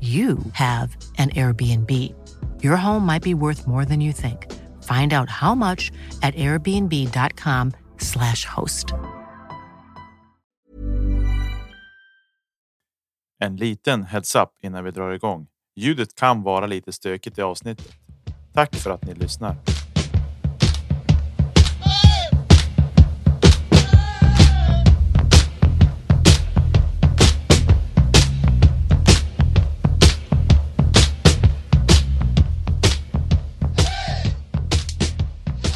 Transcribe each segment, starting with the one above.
you have an Airbnb. Your home might be worth more than you think. Find out how much at airbnb.com/slash host. En liten heads-up innan vi drar igång. Ljudet kan vara lite stökigt i avsnittet. Tack för att ni lyssnar.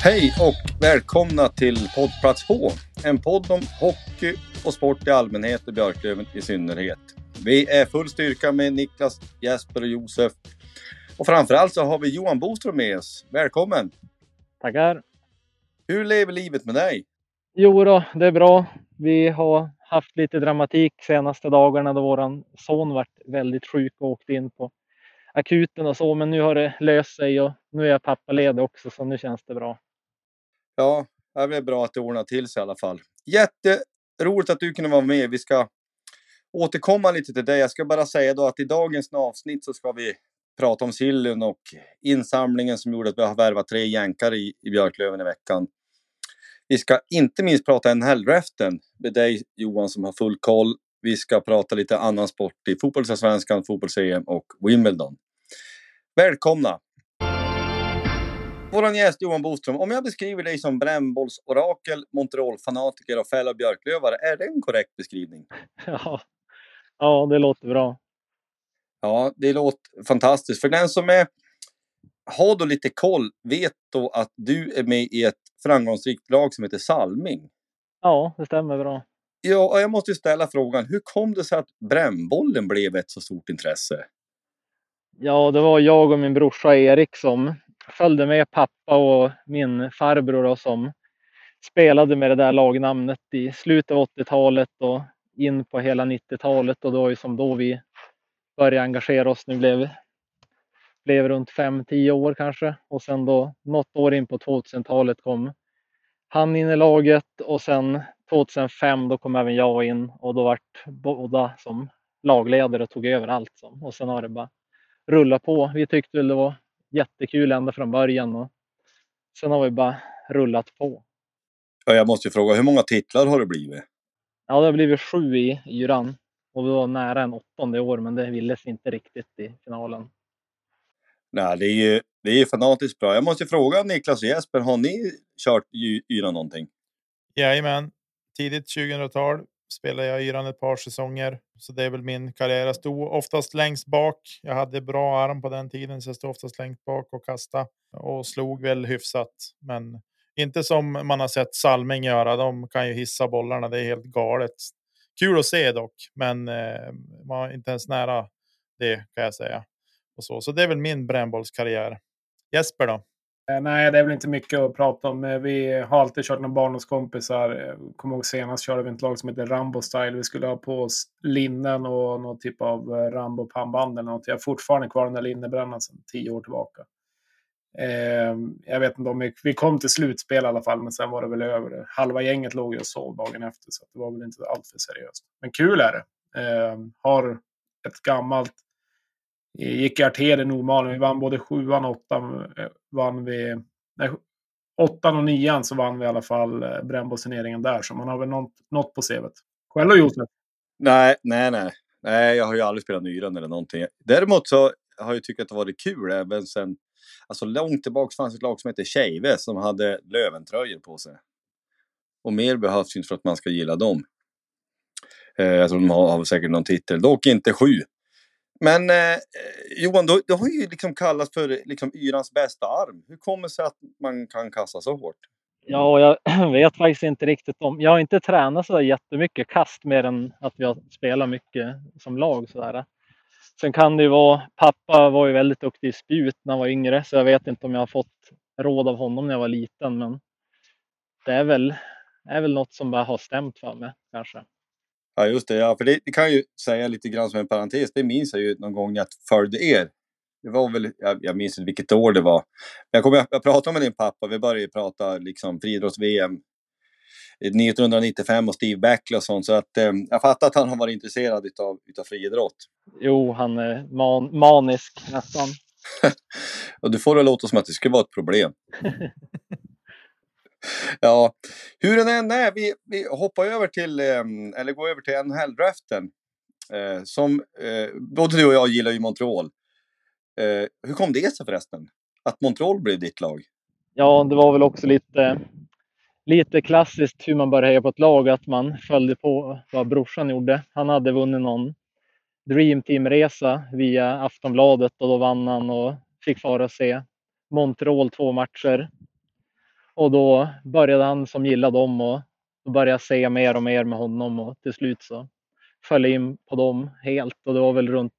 Hej och välkomna till poddplats H. En podd om hockey och sport i allmänhet och Björklöven i synnerhet. Vi är full styrka med Niklas, Jesper och Josef. Och framförallt så har vi Johan Boström med oss. Välkommen! Tackar! Hur lever livet med dig? Jo då, det är bra. Vi har haft lite dramatik senaste dagarna då våran son varit väldigt sjuk och åkte in på akuten och så. Men nu har det löst sig och nu är jag pappaledig också så nu känns det bra. Ja, det är bra att det ordnar till sig i alla fall. Jätteroligt att du kunde vara med. Vi ska återkomma lite till dig. Jag ska bara säga då att i dagens avsnitt så ska vi prata om sillen och insamlingen som gjorde att vi har värvat tre jänkare i, i Björklöven i veckan. Vi ska inte minst prata NHL-draften med dig Johan som har full koll. Vi ska prata lite annan sport i fotbollsallsvenskan, fotbolls-EM och Wimbledon. Välkomna! Vår gäst Johan Boström, om jag beskriver dig som brännbollsorakel, Montreal-fanatiker och fellow Björklövare, är det en korrekt beskrivning? Ja, ja det låter bra. Ja, det låter fantastiskt. För den som är, har då lite koll vet då att du är med i ett framgångsrikt lag som heter Salming. Ja, det stämmer bra. Ja, och jag måste ju ställa frågan, hur kom det sig att brännbollen blev ett så stort intresse? Ja, det var jag och min brorsa Erik som följde med pappa och min farbror då, som spelade med det där lagnamnet i slutet av 80-talet och in på hela 90-talet och då är som då vi började engagera oss. Nu blev blev runt 5-10 år kanske. Och sen då något år in på 2000-talet kom han in i laget. Och sen 2005 då kom även jag in. Och då vart båda som lagledare och tog över allt som. Och sen har det bara rullat på. Vi tyckte väl det var jättekul ända från början och sen har vi bara rullat på. Ja, jag måste ju fråga, hur många titlar har det blivit? Ja, det har blivit sju i yran och vi var nära en åttonde år, men det ville inte riktigt i finalen. Nej, det är ju det är fanatiskt bra. Jag måste fråga Niklas och Jesper, har ni kört yran någonting? Jajamän, tidigt 2000-tal spelade jag yran ett par säsonger, så det är väl min karriär. Jag stod oftast längst bak. Jag hade bra arm på den tiden, så jag stod oftast längst bak och kastade och slog väl hyfsat, men inte som man har sett Salming göra. De kan ju hissa bollarna. Det är helt galet. Kul att se dock, men eh, var inte ens nära det kan jag säga. Och så, så det är väl min brännbollskarriär. Jesper då? Eh, nej, det är väl inte mycket att prata om. Eh, vi har alltid kört med barndomskompisar. Eh, kommer ihåg senast körde vi ett lag som heter Rambo Style. Vi skulle ha på oss linnen och någon typ av Rambo pannband eller något. Jag har fortfarande kvar den där linnebrännan sedan tio år tillbaka. Jag vet inte om vi, vi kom till slutspel i alla fall, men sen var det väl över. Halva gänget låg ju och sov dagen efter, så det var väl inte alltför seriöst. Men kul är det. Har ett gammalt gick i Nordmaling. Vi vann både sjuan och åttan. Eh, vann vi, nej, åttan och nian så vann vi i alla fall eh, brännbollsturneringen där. Så man har väl något, något på CVt. Själv då Josef? Nej, nej, nej. Nej, jag har ju aldrig spelat nyran eller någonting. Däremot så har jag tyckt att det varit kul även sen... Alltså långt tillbaka fanns ett lag som hette Tjejve som hade Löventröjor på sig. Och mer behövs inte för att man ska gilla dem. Eh, tror de har, har säkert någon titel. Dock inte sju. Men eh, Johan, du, du har ju liksom kallats för liksom yrans bästa arm. Hur kommer det sig att man kan kasta så hårt? Ja, jag vet faktiskt inte riktigt om. Jag har inte tränat så jättemycket kast mer än att vi har spelat mycket som lag. Sådär. Sen kan det ju vara, pappa var ju väldigt duktig i spjut när han var yngre, så jag vet inte om jag har fått råd av honom när jag var liten. Men det är väl, är väl något som bara har stämt för mig kanske. Ja, just det. Ja, för det, det kan ju säga lite grann som en parentes. Det minns jag ju någon gång jag följde er. Det var väl, jag, jag minns inte vilket år det var. Jag, kommer, jag pratade med din pappa. Vi började prata liksom friidrotts-VM 1995 och Steve Backley och sånt. Så att, eh, jag fattar att han har varit intresserad utav, utav friidrott. Jo, han är man, manisk nästan. och du får det låta som att det skulle vara ett problem. ja, hur den än är, vi, vi hoppar över till, ehm, eller går över till NHL-draften. Eh, som, eh, både du och jag gillar ju Montreal. Eh, hur kom det sig förresten? Att Montreal blev ditt lag? Ja, det var väl också lite, lite klassiskt hur man börjar heja på ett lag, att man följde på vad brorsan gjorde. Han hade vunnit någon Dream Team-resa via Aftonbladet och då vann han och fick fara och se Montreal två matcher och då började han som gillade dem och då började jag se mer och mer med honom och till slut så föll jag in på dem helt och det var väl runt,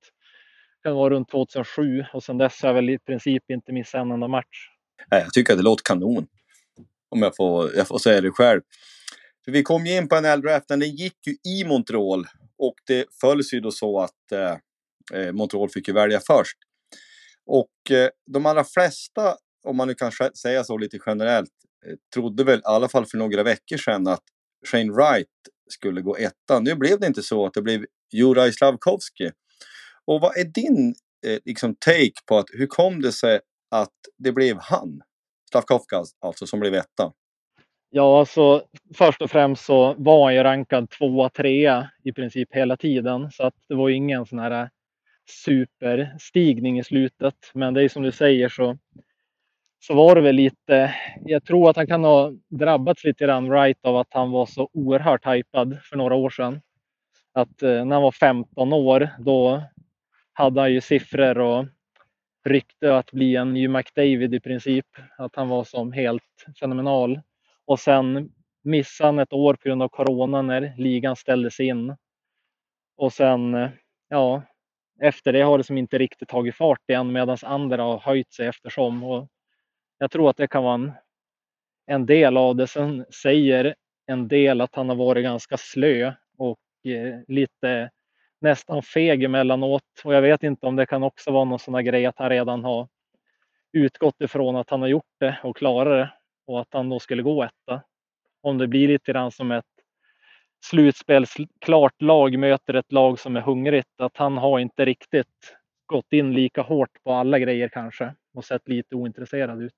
kan vara runt 2007 och sedan dess har jag väl i princip inte missat en enda match. Jag tycker att det låter kanon. Om jag får, jag får säga det själv. För vi kom ju in på NHL-draften, den gick ju i Montreal och det följs ju då så att eh, eh, Montreal fick ju välja först. Och eh, de allra flesta, om man nu kan säga så lite generellt, eh, trodde väl i alla fall för några veckor sedan att Shane Wright skulle gå etta. Nu blev det inte så att det blev Juraj Slavkovski. Och vad är din eh, liksom take på att hur kom det sig att det blev han, Slavkovski alltså, alltså, som blev etta? Ja, alltså först och främst så var han ju rankad tvåa, trea i princip hela tiden. Så att det var ju ingen sån här superstigning i slutet. Men det är som du säger så så var det väl lite, jag tror att han kan ha drabbats lite grann right av att han var så oerhört hypad för några år sedan. Att eh, när han var 15 år, då hade han ju siffror och rykte att bli en Hugh McDavid i princip. Att han var som helt fenomenal. Och sen missade han ett år på grund av corona när ligan ställdes in. Och sen, eh, ja, efter det har det som inte riktigt tagit fart igen medan andra har höjt sig eftersom. Och jag tror att det kan vara en, en del av det. Sen säger en del att han har varit ganska slö och eh, lite nästan feg emellanåt. Och jag vet inte om det kan också vara någon sån här grej att han redan har utgått ifrån att han har gjort det och klarat det och att han då skulle gå etta. Om det blir lite grann som ett slutspelsklart lag möter ett lag som är hungrigt, att han har inte riktigt gått in lika hårt på alla grejer kanske och sett lite ointresserad ut.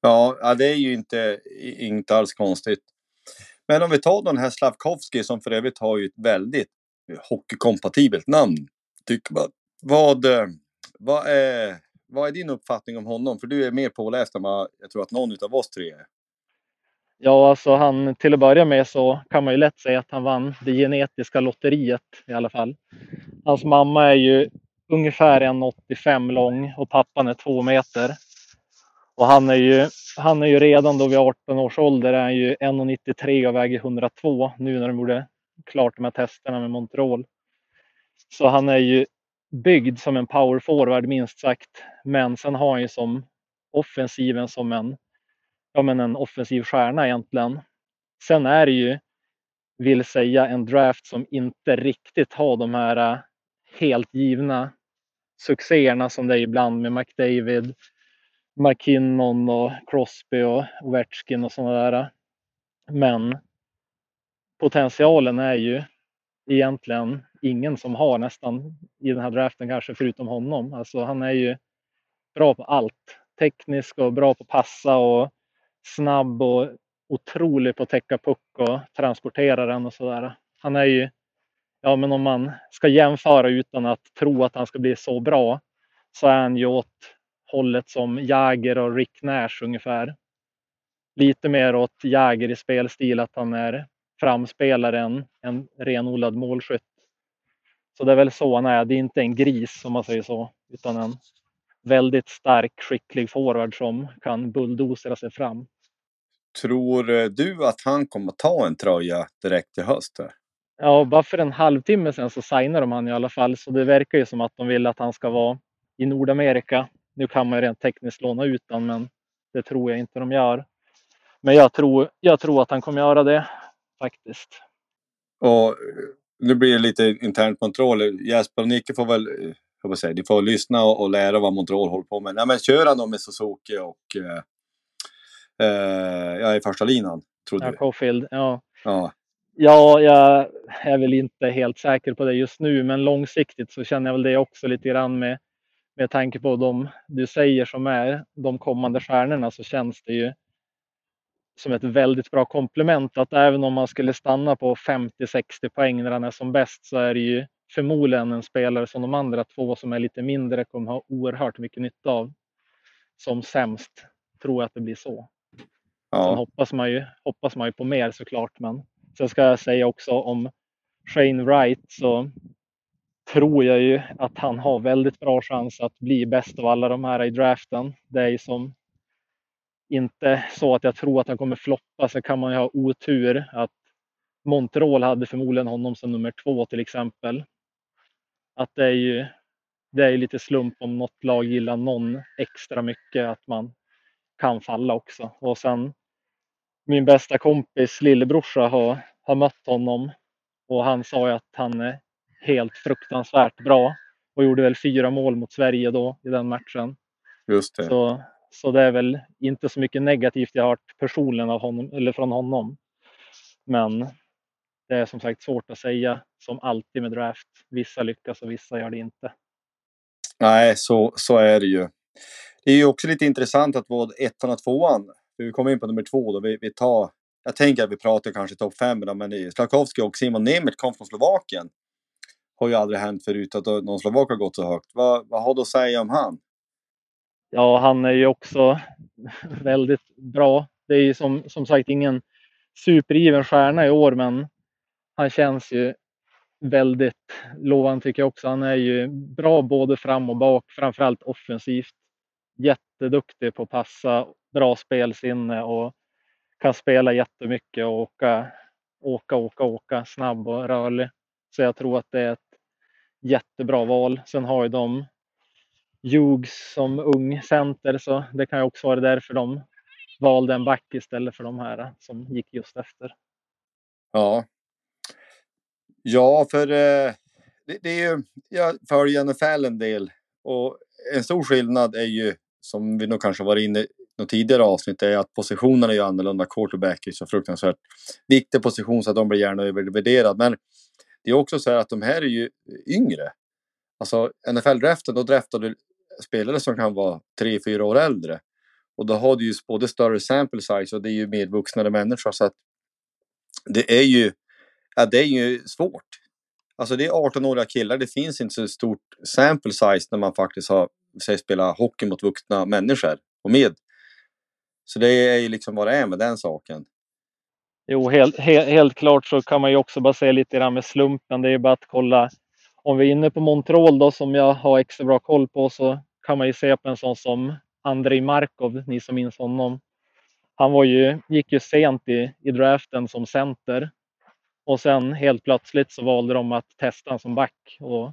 Ja, det är ju inte, inte alls konstigt. Men om vi tar den här Slavkovski som för övrigt har ju ett väldigt eh, hockeykompatibelt namn. Tycker man. Vad, eh, vad, är, vad är din uppfattning om honom? För du är mer påläst än vad jag tror att någon av oss tre är. Ja, alltså han, till att börja med så kan man ju lätt säga att han vann det genetiska lotteriet i alla fall. Hans mamma är ju ungefär 1,85 lång och pappan är två meter. Och han är ju, han är ju redan då vid 18 års ålder är han ju 1,93 och väger 102 nu när de gjorde klart de här testerna med Montreal. Så han är ju byggd som en power forward minst sagt. Men sen har han ju som offensiven som en, ja, men en offensiv stjärna egentligen. Sen är det ju, vill säga, en draft som inte riktigt har de här eh, helt givna succéerna som det är ibland med McDavid, McKinnon och Crosby och Ovechkin och sådana där. Men potentialen är ju egentligen ingen som har nästan i den här draften kanske förutom honom. Alltså han är ju bra på allt. Teknisk och bra på att passa och snabb och otrolig på att täcka puck och transportera den och sådär. Han är ju, ja men om man ska jämföra utan att tro att han ska bli så bra så är han ju åt hållet som Jäger och Rick Nash ungefär. Lite mer åt Jäger i spelstil att han är framspelare än en renodlad målskytt. Så det är väl så han är. Det är inte en gris om man säger så, utan en väldigt stark, skicklig forward som kan bulldozera sig fram. Tror eh, du att han kommer ta en tröja direkt till höst? Ja, bara för en halvtimme sedan så signade de han i alla fall, så det verkar ju som att de vill att han ska vara i Nordamerika. Nu kan man ju rent tekniskt låna ut honom, men det tror jag inte de gör. Men jag tror, jag tror att han kommer göra det faktiskt. Och nu blir det lite intern kontroll. Jesper och Nicke får väl jag säga, de får lyssna och, och lära vad Montreal håller på med. Nej, men kör han då med Suzuki och eh, eh, ja, i första linan, trodde ja. Caulfield, ja. Ja. Ja, jag är väl inte helt säker på det just nu, men långsiktigt så känner jag väl det också lite grann med, med tanke på de du säger som är de kommande stjärnorna så känns det ju som ett väldigt bra komplement att även om man skulle stanna på 50-60 poäng när han är som bäst så är det ju förmodligen en spelare som de andra två som är lite mindre kommer ha oerhört mycket nytta av. Som sämst tror jag att det blir så. Ja. Sen hoppas man, ju, hoppas man ju på mer såklart. Men sen ska jag säga också om Shane Wright så tror jag ju att han har väldigt bra chans att bli bäst av alla de här i draften. Det är ju som inte så att jag tror att han kommer floppa. Så kan man ju ha otur att Montreal hade förmodligen honom som nummer två till exempel. Att det är ju det är lite slump om något lag gillar någon extra mycket att man kan falla också. Och sen min bästa kompis lillebrorsa har, har mött honom och han sa ju att han är helt fruktansvärt bra och gjorde väl fyra mål mot Sverige då i den matchen. Just det. Så, så det är väl inte så mycket negativt jag har hört personligen av honom, eller från honom. Men det är som sagt svårt att säga som alltid med draft. Vissa lyckas och vissa gör det inte. Nej, så, så är det ju. Det är ju också lite intressant att både ettan och tvåan, vi kommer in på nummer två då, vi, vi tar, jag tänker att vi pratar kanske topp fem, men Slakowski och Simon Nemeth kom från Slovakien. Har ju aldrig hänt förut att någon slovak har gått så högt. Vad, vad har du att säga om han? Ja, han är ju också väldigt bra. Det är ju som, som sagt ingen supergiven stjärna i år, men han känns ju väldigt lovande tycker jag också. Han är ju bra både fram och bak, framförallt offensivt. Jätteduktig på att passa, bra spelsinne och kan spela jättemycket och åka, åka, åka, åka, snabb och rörlig. Så jag tror att det är ett jättebra val. Sen har ju de Hughes som ung center så det kan ju också vara därför de valde en back istället för de här som gick just efter. Ja, Ja, för eh, det, det, är ju, jag följer NFL en del och en stor skillnad är ju som vi nog kanske varit inne i något tidigare avsnitt är att positionerna är annorlunda. Quarterback är så fruktansvärt viktig position så att de blir gärna övervärderad. Men det är också så här att de här är ju yngre. Alltså NFL-draften, då draftar du spelare som kan vara tre, fyra år äldre. Och då har du ju både större sample size och det är ju medvuxnare människor. Så att det är ju Ja, det är ju svårt. Alltså det är 18-åriga killar, det finns inte så stort sample size när man faktiskt har säg, spelat hockey mot vuxna människor och med. Så det är ju liksom vad det är med den saken. Jo, helt, helt, helt klart så kan man ju också bara säga lite grann med slumpen. Det är ju bara att kolla. Om vi är inne på Montreal då som jag har extra bra koll på så kan man ju se på en sån som Andrei Markov, ni som minns honom. Han var ju, gick ju sent i, i draften som center och sen helt plötsligt så valde de att testa honom som back. Och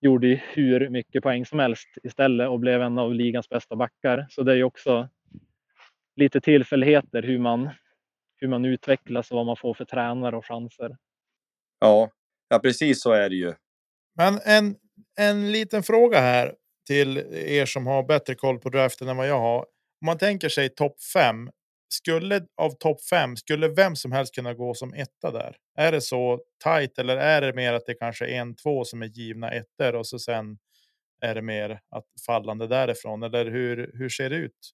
gjorde ju hur mycket poäng som helst istället och blev en av ligans bästa backar. Så det är ju också lite tillfälligheter hur man, hur man utvecklas och vad man får för tränare och chanser. Ja, ja precis så är det ju. Men en, en liten fråga här till er som har bättre koll på draften än vad jag har. Om man tänker sig topp fem. Skulle av topp fem skulle vem som helst kunna gå som etta där? Är det så tajt eller är det mer att det kanske är en, två som är givna ettor och så sen är det mer att fallande därifrån? Eller hur, hur ser det ut?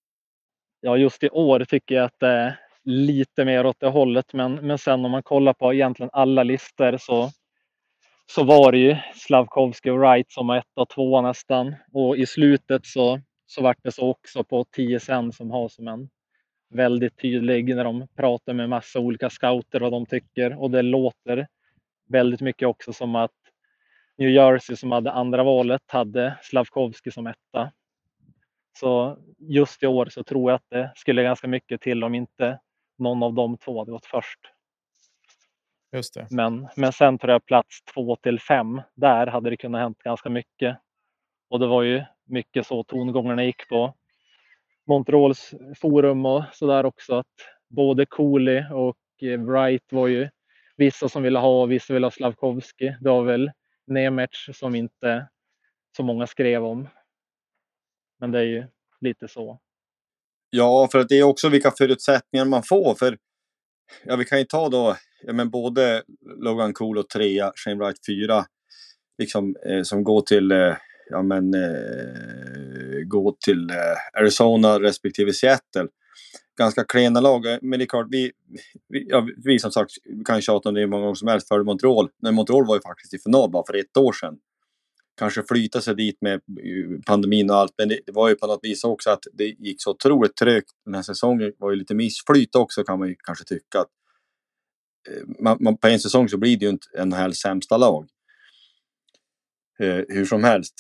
Ja, just i år tycker jag att det är lite mer åt det hållet, men, men sen om man kollar på egentligen alla listor så så var det ju Slavkovski och Wright som var ett och två nästan. Och i slutet så, så vart det så också på TSN som har som en väldigt tydlig när de pratar med massa olika scouter vad de tycker. Och det låter väldigt mycket också som att New Jersey som hade andra valet hade Slavkovski som etta. Så just i år så tror jag att det skulle ganska mycket till om inte någon av de två hade gått först. Just det. Men, men sen tror jag plats två till fem, där hade det kunnat hänt ganska mycket. Och det var ju mycket så tongångarna gick på Montreals forum och så där också att både Cooley och Wright var ju vissa som ville ha och vissa ville ha Slavkovski. Det var väl Nemec som inte så många skrev om. Men det är ju lite så. Ja, för att det är också vilka förutsättningar man får. För ja, vi kan ju ta då ja, men både Logan Cool och trea, Shane Wright fyra, liksom, eh, som går till, eh, ja, men, eh, går till eh, Arizona respektive Seattle. Ganska klena lag, eh, men det är klart, vi, vi, ja, vi som sagt vi kan tjata om det hur många gånger som helst för Montreal. Men Montreal var ju faktiskt i final bara för ett år sedan. Kanske flyta sig dit med pandemin och allt, men det, var ju på något vis också att det gick så otroligt trögt den här säsongen. var ju lite missflyt också kan man ju kanske tycka. Att eh, man, man, på en säsong så blir det ju inte NHLs sämsta lag. Eh, hur som helst.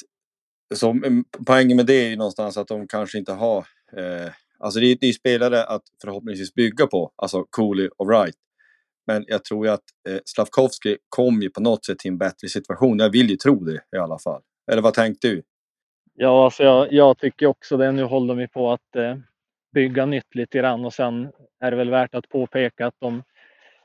Så mm, poängen med det är ju någonstans att de kanske inte har... Eh, alltså det, det är spelare att förhoppningsvis bygga på, alltså Cooley och Wright. Men jag tror ju att eh, Slavkovski kom ju på något sätt till en bättre situation. Jag vill ju tro det i alla fall. Eller vad tänkte du? Ja, alltså jag, jag tycker också det. Nu håller de på att eh, bygga nytt lite grann och sen är det väl värt att påpeka att de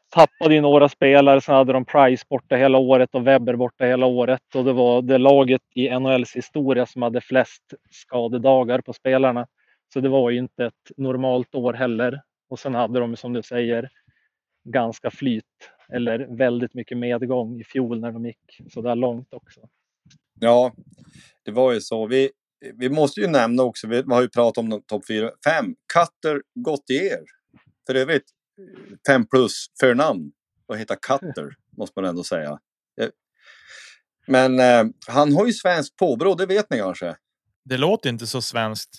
tappade ju några spelare. Sen hade de Price borta hela året och Webber borta hela året. Och det var det laget i NHLs historia som hade flest skadedagar på spelarna. Så det var ju inte ett normalt år heller. Och sen hade de som du säger ganska flyt eller väldigt mycket medgång i fjol när de gick så där långt också. Ja, det var ju så. Vi, vi måste ju nämna också, vi har ju pratat om topp fyra, fem, Cutter Gauthier. För övrigt, fem plus förnamn och heter Cutter, måste man ändå säga. Eh, men eh, han har ju svensk påbrå, det vet ni kanske? Det låter inte så svenskt.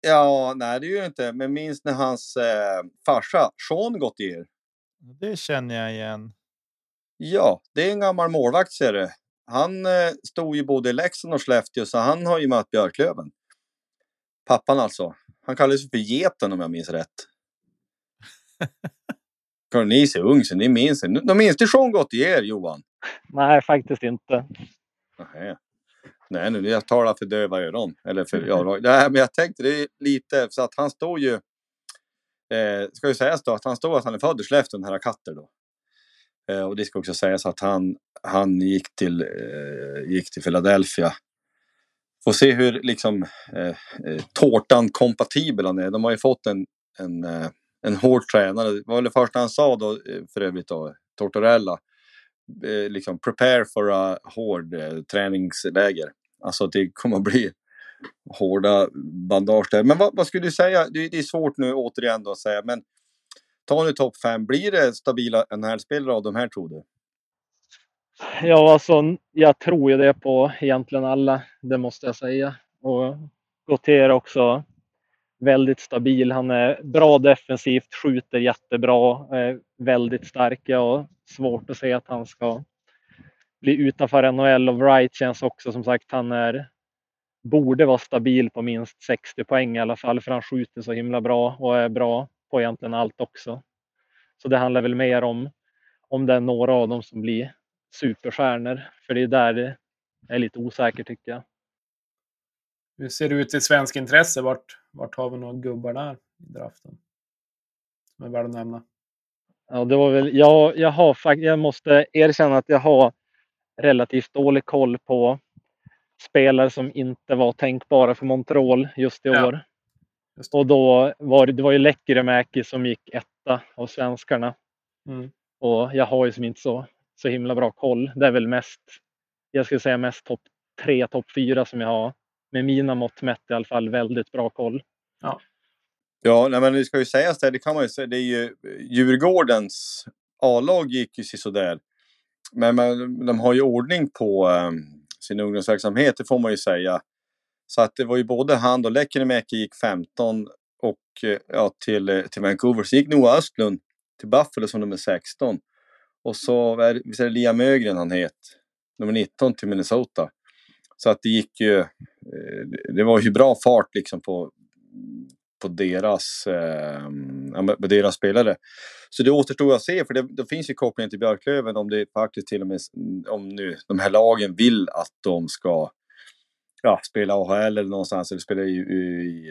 Ja, nej det är ju inte. Men minns ni hans eh, farsa, Sean Gauthier? Det känner jag igen. Ja, det är en gammal målvakt ser du. Han eh, stod ju både i Leksand och Skellefteå, så han har ju mött Björklöven. Pappan alltså. Han kallades för Geten om jag minns rätt. Kan ni är ung så ni minns det. De minns det Jean Gauthier, Johan? Nej, faktiskt inte. Nej, Nej nu jag talar för döva öron. Eller för, ja, nej, men jag tänkte det är lite så att han står ju. Eh, ska ju sägas då att han står att han är född i Skellefteå, den här katter då. Eh, och det ska också sägas att han, han gick till, eh, gick till Philadelphia. Får se hur liksom eh, eh tårtan kompatibel han är. De har ju fått en, en eh, en hård tränare. Det var väl det första han sa då eh, för övrigt då, Tortorella. Eh, liksom prepare for a hård eh, träningsläger. Alltså det kommer att bli hårda bandage där. Men vad, vad skulle du säga? Det, det, är svårt nu återigen då att säga, men ta nu topp fem. Blir det stabila NHL-spelare av de här tror du? Ja, alltså jag tror ju det på egentligen alla, det måste jag säga. Och Gautier också väldigt stabil. Han är bra defensivt, skjuter jättebra, eh, väldigt stark. och svårt att säga att han ska bli utanför NHL och Wright känns också som sagt, han är borde vara stabil på minst 60 poäng i alla fall, för han skjuter så himla bra och är bra på egentligen allt också. Så det handlar väl mer om om det är några av dem som blir superstjärnor, för det är där det, är lite osäker tycker jag. Hur ser det ut i svensk intresse? Vart, vart har vi några gubbar där i draften? Som är värda att nämna. Ja, det var väl, jag, jag, har, jag måste erkänna att jag har relativt dålig koll på spelare som inte var tänkbara för Montreal just i Ja. år. Och då var det, det var ju Lekkerimäki som gick etta av svenskarna. Mm. Och jag har ju som inte så, så himla bra koll. Det är väl mest, jag skulle säga mest topp tre, topp fyra som jag har med mina mått mätt i alla fall väldigt bra koll. Ja, nej, men det ska ju sägas det, det kan man ju säga, det är ju Djurgårdens A-lag gick ju sådär. Men, men de har ju ordning på um, sin ungdomsverksamhet, det får man ju säga. Så att det var ju både han och Lekkerimäki gick 15 och ja, till, eh, till Vancouver. Så gick Noah Östlund till Buffalo som nummer 16. Och så är det, visst är det Liam Ögren han het, nummer 19 till Minnesota. Så att det gick ju, eh, det var ju bra fart liksom på, på deras, eh, med deras spelare. Så det återstår att se, för det, det finns ju kopplingen till Björklöven om det faktiskt till och med, om nu de här lagen vill att de ska ja, spela AHL eller någonstans, eller spela i, i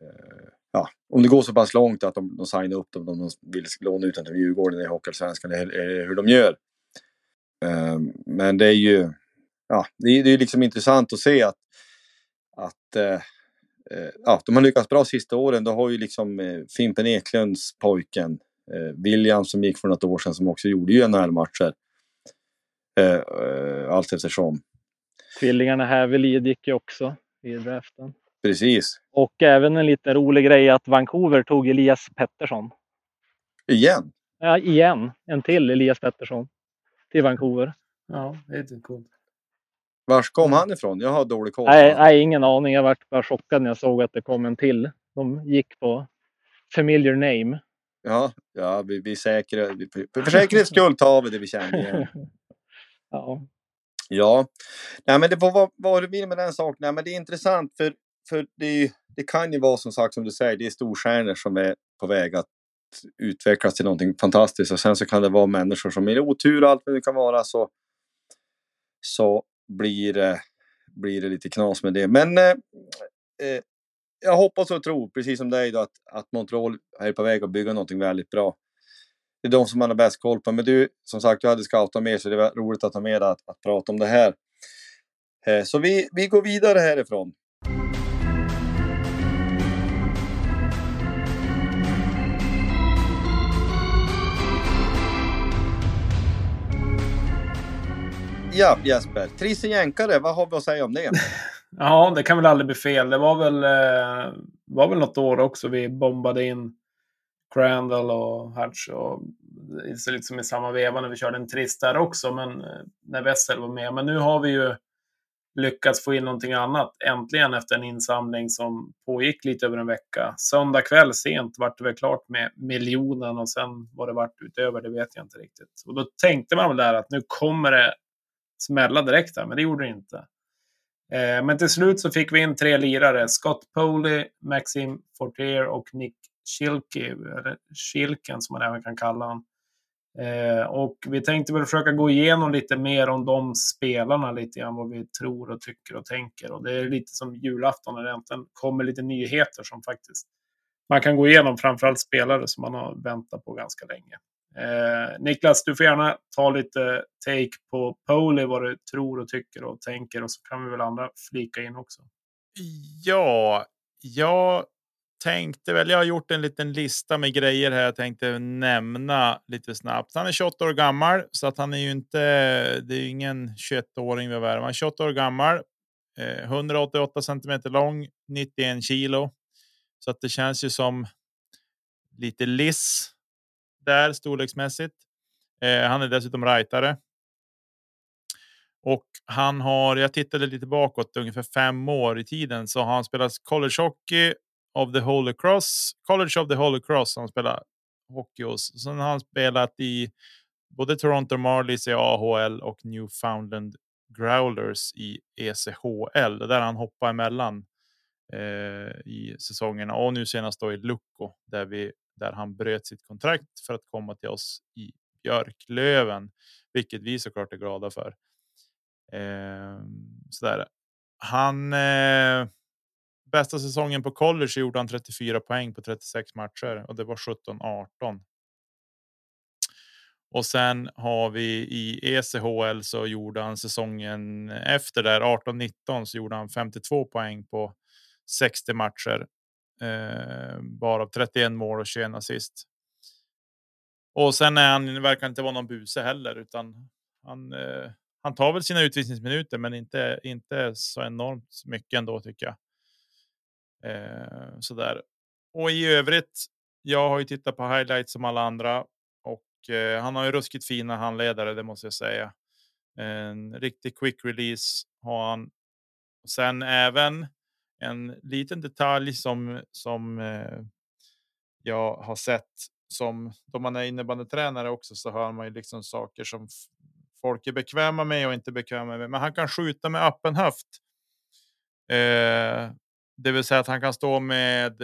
eh, ja, om det går så pass långt att de, de signar upp dem, om de vill låna ut dem till Djurgården i Hockeyallsvenskan, eller, hur de gör. Eh, men det är ju, ja, det är, det är liksom intressant att se att, att eh, ja, de har lyckats bra sista åren. Då har ju liksom eh, Fimpen Eklunds pojken, eh, William som gick för något år sedan som också gjorde ju NHL-matcher. Eh, eh, allt eftersom. Tvillingarna Hävelid gick ju också i draften. Precis. Och även en lite rolig grej att Vancouver tog Elias Pettersson. Igen. Ja, igen. En till Elias Pettersson. Till Vancouver. Ja, det är lite coolt. Vars kom han ifrån? Jag har dålig koll. Nej, nej, ingen aning. Jag vart bara chockad när jag såg att det kom en till. De gick på familiar name. Ja, ja vi, vi säkrar, vi, för, för säkerhets skull tar vi det vi känner igen. Ja, Ja, nej men det var vad, vad du vill med den saken. Nej, men det är intressant för, för det, det kan ju vara som sagt som du säger, det är storstjärnor som är på väg att utvecklas till någonting fantastiskt och sen så kan det vara människor som är otur och allt vad det kan vara så, så blir, det- blir det lite knas med det. Men eh, eh, jag hoppas och tror, precis som dig, då, att, att Montreal är på väg att bygga någonting väldigt bra. Det är de som man har bäst koll på. Men du, som sagt, du hade scoutat med så det var roligt att ha med dig att, att prata om det här. Eh, Så vi, vi går vidare härifrån. Ja, Jesper. Trisse Jänkare, vad har vi att säga om det? Ja, det kan väl aldrig bli fel. Det var väl, eh, var väl något år också vi bombade in Crandall och Hatch och så lite som i samma veva när vi körde en trist där också, men eh, när Wessel var med. Men nu har vi ju lyckats få in någonting annat äntligen efter en insamling som pågick lite över en vecka. Söndag kväll sent vart det väl klart med miljonen och sen vad det vart utöver, det vet jag inte riktigt. Och då tänkte man väl där att nu kommer det smälla direkt här, men det gjorde det inte. Eh, Men till slut så fick vi in tre lirare. Scott Poley, Maxim Fortier och Nick Schilke, eller Schilken som man även kan kalla honom. Eh, och vi tänkte väl försöka gå igenom lite mer om de spelarna, lite grann vad vi tror och tycker och tänker. Och det är lite som julafton när det äntligen kommer lite nyheter som faktiskt man kan gå igenom, framförallt spelare som man har väntat på ganska länge. Eh, Niklas, du får gärna ta lite take på Poli, vad du tror och tycker och tänker och så kan vi väl andra flika in också. Ja, jag tänkte väl. Jag har gjort en liten lista med grejer här. Jag tänkte nämna lite snabbt. Han är 28 år gammal så att han är ju inte. Det är ju ingen 21-åring vi värvar. Han är 28 år gammal, eh, 188 centimeter lång, 91 kilo. Så att det känns ju som lite liss där storleksmässigt. Eh, han är dessutom rightare. Och han har, jag tittade lite bakåt, ungefär fem år i tiden, så har han spelat college hockey of the Holy Cross, College of the Holy Cross. Han spelar hockey hos. Sen har han spelat i både Toronto Marlies i AHL och Newfoundland Growlers i ECHL. Där han hoppar emellan eh, i säsongerna och nu senast då i Lucko där vi där han bröt sitt kontrakt för att komma till oss i Björklöven, vilket vi såklart är glada för. Eh, sådär. Han eh, bästa säsongen på college gjorde han 34 poäng på 36 matcher och det var 17-18. Och sen har vi i ECHL så gjorde han säsongen efter där 18-19 så gjorde han 52 poäng på 60 matcher. Eh, bara 31 mål och 21 assist. Och sen är han verkar inte vara någon buse heller utan han, eh, han tar väl sina utvisningsminuter, men inte inte så enormt mycket ändå tycker jag. Eh, sådär. Och i övrigt. Jag har ju tittat på highlights som alla andra och eh, han har ju ruskigt fina handledare. Det måste jag säga. En riktig quick release har han. Sen även en liten detalj som som eh, jag har sett som då man är innebandytränare också så hör man ju liksom saker som folk är bekväma med och inte bekväma med. Men han kan skjuta med öppen höft. Eh, det vill säga att han kan stå med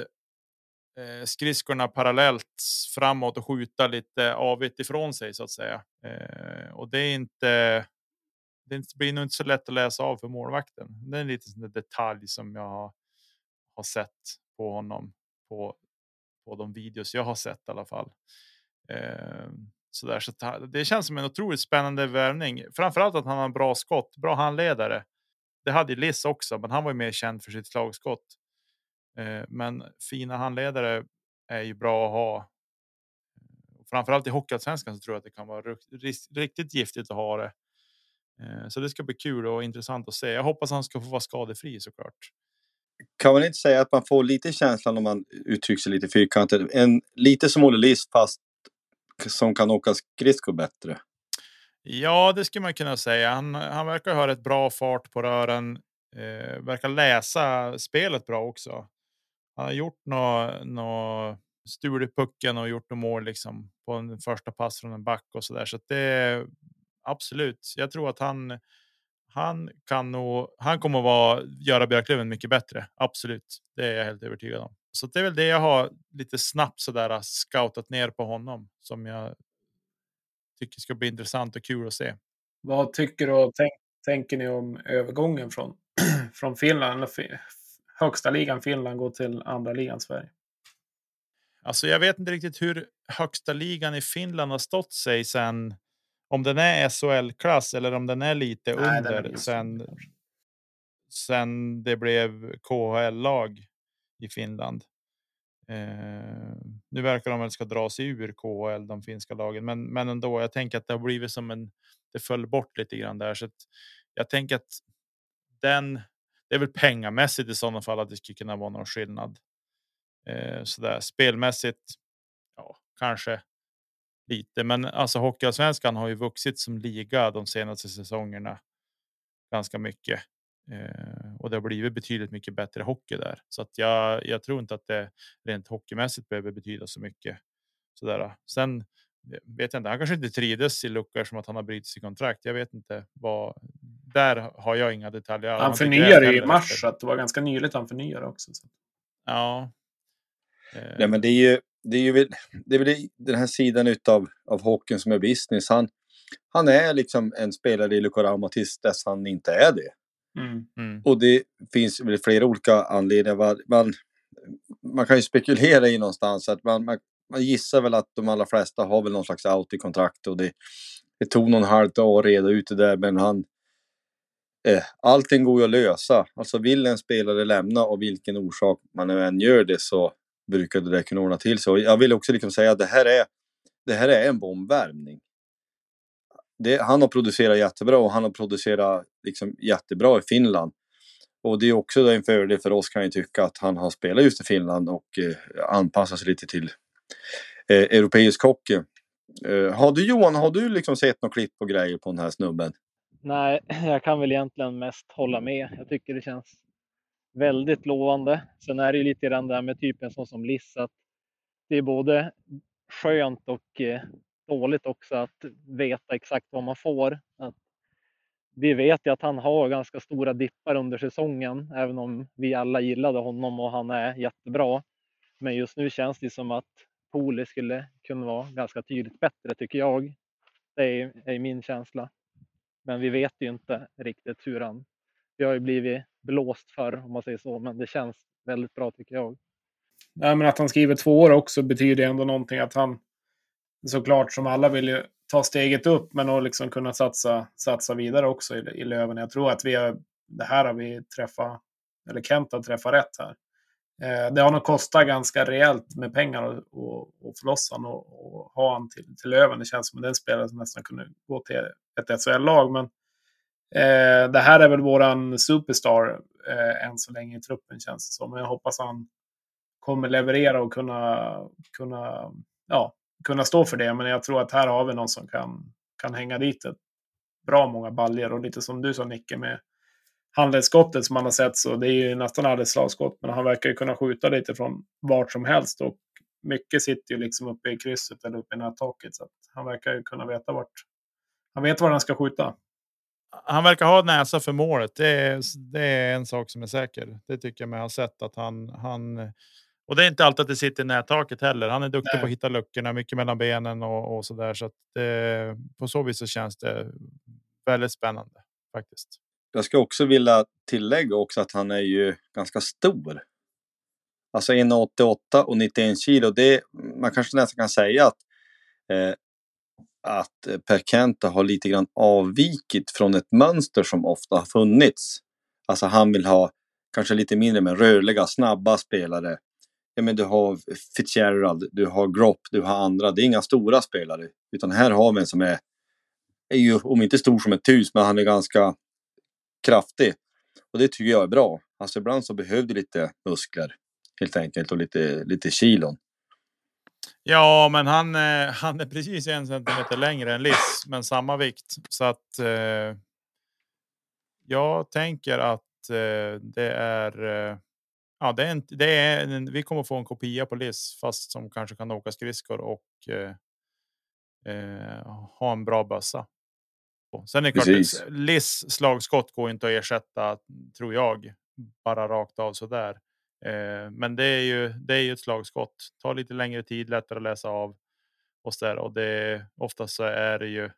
eh, skridskorna parallellt framåt och skjuta lite avigt ifrån sig så att säga. Eh, och det är inte. Det blir nog inte så lätt att läsa av för målvakten. Det är en liten detalj som jag har, sett på honom på på de videos jag har sett i alla fall. Eh, så där, så det känns som en otroligt spännande värvning. Framförallt att han har en bra skott, bra handledare. Det hade Liss också, men han var ju mer känd för sitt slagskott. Eh, men fina handledare är ju bra att ha. Framförallt i Hockeyallsvenskan så tror jag att det kan vara riktigt giftigt att ha det. Eh, så det ska bli kul och intressant att se. Jag hoppas han ska få vara skadefri såklart. Kan man inte säga att man får lite känslan om man uttrycker sig lite fyrkantigt? En, lite som Olle Liss fast som kan åka skridskor bättre. Ja, det skulle man kunna säga. Han, han verkar ha rätt bra fart på rören. Eh, verkar läsa spelet bra också. Han har gjort något nå stul i pucken och gjort något mål liksom på en första pass från en back och så där. Så det absolut. Jag tror att han han kan nog. Han kommer att vara göra Björklöven mycket bättre. Absolut, det är jag helt övertygad om. Så det är väl det jag har lite snabbt så där scoutat ner på honom som jag. Tycker ska bli intressant och kul att se. Vad tycker och tänk, tänker ni om övergången från från Finland? Högsta ligan Finland går till andra ligan Sverige. Alltså, jag vet inte riktigt hur högsta ligan i Finland har stått sig sen om den är SHL-klass eller om den är lite Nej, under är sen, sen det blev KHL-lag i Finland. Eh, nu verkar de väl ska dra sig ur KHL, de finska lagen, men, men ändå. Jag tänker att det har blivit som en. Det föll bort lite grann där, så jag tänker att den. Det är väl pengamässigt i sådana fall att det skulle kunna vara någon skillnad. Eh, så där spelmässigt. Ja, kanske lite, men alltså Hockeyallsvenskan har ju vuxit som liga de senaste säsongerna. Ganska mycket eh, och det har blivit betydligt mycket bättre hockey där så att jag. Jag tror inte att det rent hockeymässigt behöver betyda så mycket sådär. Sen vet jag inte. Han kanske inte trivdes i Lucka som att han har brutit sitt kontrakt. Jag vet inte vad. Där har jag inga detaljer. Han, han förnyade i mars så att det var ganska nyligt han förnyade också. Så. Ja. Ja, men det är ju det är ju det är väl den här sidan utav, av hockeyn som är business. Han, han är liksom en spelare i Lukorama tills dess han inte är det. Mm. Mm. Och det finns väl flera olika anledningar. Man, man, man kan ju spekulera i någonstans att man, man, man, gissar väl att de allra flesta har väl någon slags out i kontrakt och det, det tog någon halv dag att reda ut det där men han eh, allting går ju att lösa. Alltså vill en spelare lämna av vilken orsak man än gör det så brukade det kunna ordna till sig. Och jag vill också liksom säga att det här är, det här är en bombvärmning. Det, han har producerat jättebra och han har producerat liksom jättebra i Finland. Och det är också en fördel för oss kan jag tycka att han har spelat just i Finland och eh, anpassat sig lite till eh, europeisk hockey. Eh, har du Johan, har du liksom sett något klipp och grejer på den här snubben? Nej, jag kan väl egentligen mest hålla med. Jag tycker det känns väldigt lovande. Sen är det ju lite grann där med typen som, som Liss att det är både skönt och eh, dåligt också att veta exakt vad man får. Att vi vet ju att han har ganska stora dippar under säsongen, även om vi alla gillade honom och han är jättebra. Men just nu känns det som att Poli skulle kunna vara ganska tydligt bättre tycker jag. Det är, är min känsla. Men vi vet ju inte riktigt hur han... Vi har ju blivit blåst för om man säger så, men det känns väldigt bra tycker jag. Nej, men att han skriver två år också betyder ändå någonting. Att han såklart som alla vill ju ta steget upp, men att liksom kunna satsa, satsa vidare också i, i Löven. Jag tror att vi har, det här har vi träffat, eller Kent har träffat rätt här. Eh, det har nog kostat ganska rejält med pengar och, och, och förlossa och, och ha han till, till Löven. Det känns som en spelare som nästan kunde gå till ett SHL-lag. Men eh, det här är väl våran superstar eh, än så länge i truppen känns det som. Men jag hoppas han kommer leverera och kunna, kunna, ja, kunna stå för det. Men jag tror att här har vi någon som kan, kan hänga dit ett bra många baljer och lite som du sa Nicke med handledsskottet som man har sett så det är ju nästan aldrig slagskott. Men han verkar ju kunna skjuta lite från vart som helst och mycket sitter ju liksom uppe i krysset eller uppe i nättaket. Så han verkar ju kunna veta vart han vet var han ska skjuta. Han verkar ha näsa för målet. Det är, det är en sak som är säker. Det tycker jag mig ha sett att han, han och det är inte alltid att det sitter i nättaket heller. Han är duktig Nej. på att hitta luckorna, mycket mellan benen och, och så där. Så att det, på så vis så känns det väldigt spännande faktiskt. Jag ska också vilja tillägga också att han är ju ganska stor. Alltså 1,88 och 91 kilo. Det, man kanske nästan kan säga att, eh, att eh, Per Kenta har lite grann avvikit från ett mönster som ofta har funnits. Alltså han vill ha kanske lite mindre men rörliga, snabba spelare ja, men du har Fitzgerald, du har Gropp, du har andra. Det är inga stora spelare. Utan här har vi en som är, är ju, om inte stor som ett hus, men han är ganska kraftig. Och det tycker jag är bra. Alltså ibland så behöver du lite muskler helt enkelt och lite, lite kilon. Ja, men han, eh, han är precis en centimeter längre än Liss, men samma vikt. Så att eh, jag tänker att eh, det är eh, Ja, det är en, det är en, vi kommer få en kopia på Liss fast som kanske kan åka skridskor och eh, eh, ha en bra bössa. Sen är det Precis. klart, Liss slagskott går inte att ersätta, tror jag, bara rakt av så där. Eh, men det är ju. Det är ju ett slagskott. Tar lite längre tid, lättare att läsa av och så där. Och det oftast så är det ju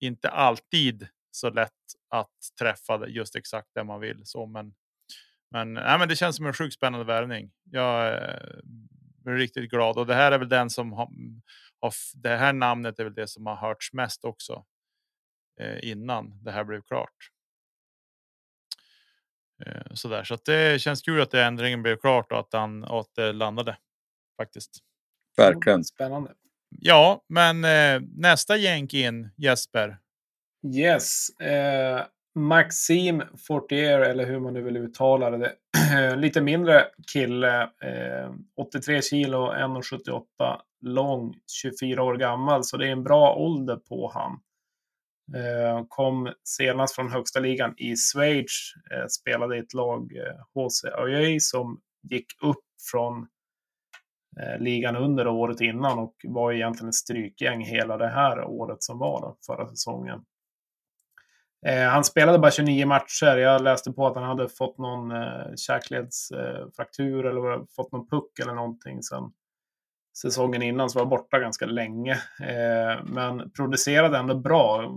inte alltid så lätt att träffa just exakt det man vill så, men men, nej, men det känns som en sjukt spännande värvning. Jag eh, är riktigt glad och det här är väl den som har, mm, har det här namnet är väl det som har hörts mest också eh, innan det här blev klart. Eh, så där, så att det känns kul att det ändringen blev klart och att han och att det landade faktiskt. Verkligen spännande. Ja, men eh, nästa jänk in Jesper. Yes, eh, Maxim Fortier, eller hur man nu vill uttala det. Lite mindre kille. Eh, 83 kilo, 1,78 lång, 24 år gammal. Så det är en bra ålder på han. Eh, kom senast från högsta ligan i Schweiz. Eh, spelade i ett lag, eh, HC Öjei, som gick upp från ligan under året innan och var egentligen ett strykgäng hela det här året som var då, förra säsongen. Han spelade bara 29 matcher. Jag läste på att han hade fått någon käkledsfraktur eller fått någon puck eller någonting sen säsongen innan, så var borta ganska länge. Eh, men producerade ändå bra.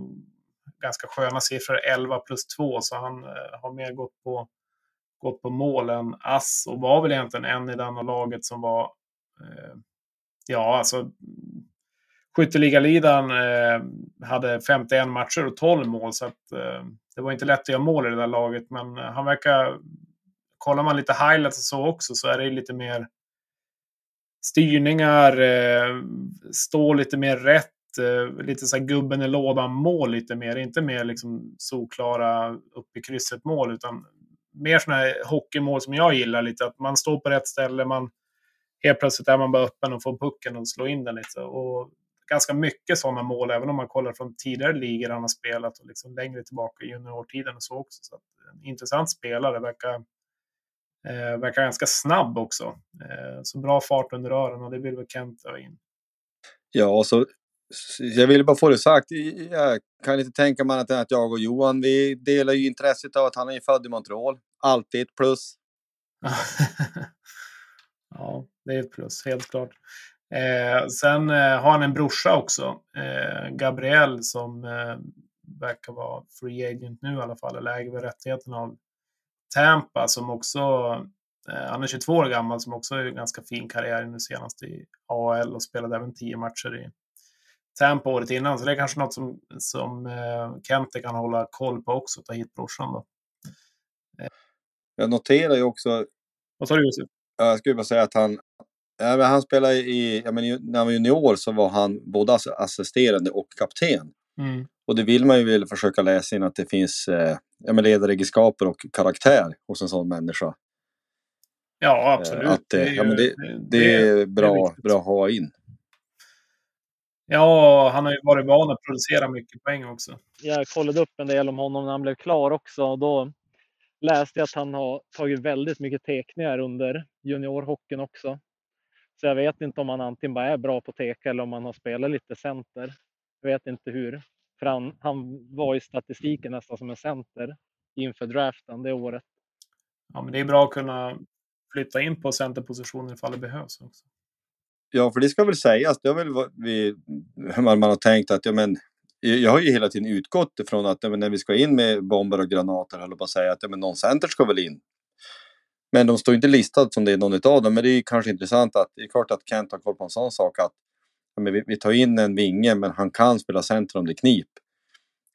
Ganska sköna siffror, 11 plus 2, så han eh, har mer gått på, gått på mål än ass och var väl egentligen en i denna laget som var eh, Ja, alltså Skytteligaledaren eh, hade 51 matcher och 12 mål, så att, eh, det var inte lätt att göra mål i det där laget. Men eh, han verkar... Kollar man lite highlights och så också så är det lite mer styrningar, eh, stå lite mer rätt, eh, lite så här gubben i lådan mål lite mer. Inte mer liksom solklara upp i krysset mål, utan mer sådana här hockeymål som jag gillar lite. Att man står på rätt ställe, man helt plötsligt är man bara öppen och får pucken och slår in den lite. Och ganska mycket sådana mål, även om man kollar från tidigare ligor han har spelat och liksom längre tillbaka i juniortiden och så också. Så en intressant spelare, verkar, eh, verkar ganska snabb också. Eh, så bra fart under rören och det vill väl Kent ha in. Ja, så jag vill bara få det sagt. Jag kan inte tänka mig annat än att jag och Johan, vi delar ju intresset av att han är född i Montreal. Alltid ett plus. ja, det är ett plus, helt klart. Eh, sen eh, har han en brorsa också, eh, Gabriel, som eh, verkar vara free agent nu i alla fall, eller äger rättigheten av Tampa som också, eh, han är 22 år gammal, som också har en ganska fin karriär nu senast i AL och spelade även 10 matcher i Tampa året innan. Så det är kanske något som, som eh, Kente kan hålla koll på också, ta hit brorsan då. Jag noterar ju också, Vad sa du Josef? ja, jag skulle bara säga att han, ja, men han spelade i, ja, men, när han var junior så var han både ass- assisterande och kapten. Mm. Och det vill man ju väl försöka läsa in att det finns eh, ja, ledaregenskaper och karaktär hos en sån människa. Ja, absolut. att, eh, är ja, men ju- Det är bra, viktigt. bra att ha in. Ja, han har ju varit van att producera mycket poäng också. Jag kollade upp en del om honom när han blev klar också och då läste jag att han har tagit väldigt mycket tekningar under juniorhockeyn också. Så jag vet inte om han antingen bara är bra på teka eller om han har spelat lite center. Jag vet inte hur. För han, han var i statistiken nästan som en center inför draften det året. Ja, men det är bra att kunna flytta in på centerpositionen ifall det behövs också. Ja, för det ska väl sägas. Det har väl vi, man, man har tänkt att ja, men, jag har ju hela tiden utgått ifrån att ja, men när vi ska in med bomber och granater, höll på att säga att ja, men någon center ska väl in. Men de står inte listade som det är någon av dem. Men det är ju kanske intressant att det är klart att Kent har koll på en sån sak att men vi, vi tar in en vinge, men han kan spela center om det knip.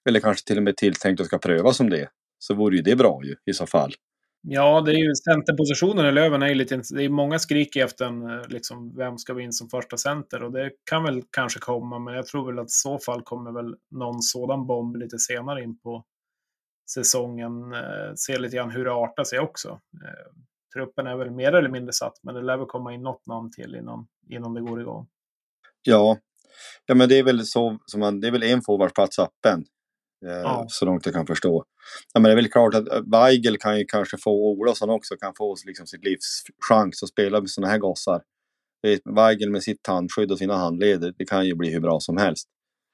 Eller kanske till och med tilltänkt att ska prövas som det. Så vore ju det bra ju i så fall. Ja, det är ju centerpositionen i Löven är ju lite... Det är många skriker efter en, eh, liksom, vem ska vi in som första center? Och det kan väl kanske komma, men jag tror väl att i så fall kommer väl någon sådan bomb lite senare in på säsongen. Eh, se lite grann hur det artar sig också. Eh, truppen är väl mer eller mindre satt, men det lär väl komma in något namn till innan, innan det går igång. Ja, ja men det är väl så som man, det är väl en forwardsplats öppen. Eh, Ja. Så långt jag kan förstå. Ja, men det är väl klart att eh, Weigel kan ju kanske få, Olofsson också kan få liksom sitt livs chans att spela med sådana här gossar. Weigel med sitt tandskydd och sina handleder, det kan ju bli hur bra som helst.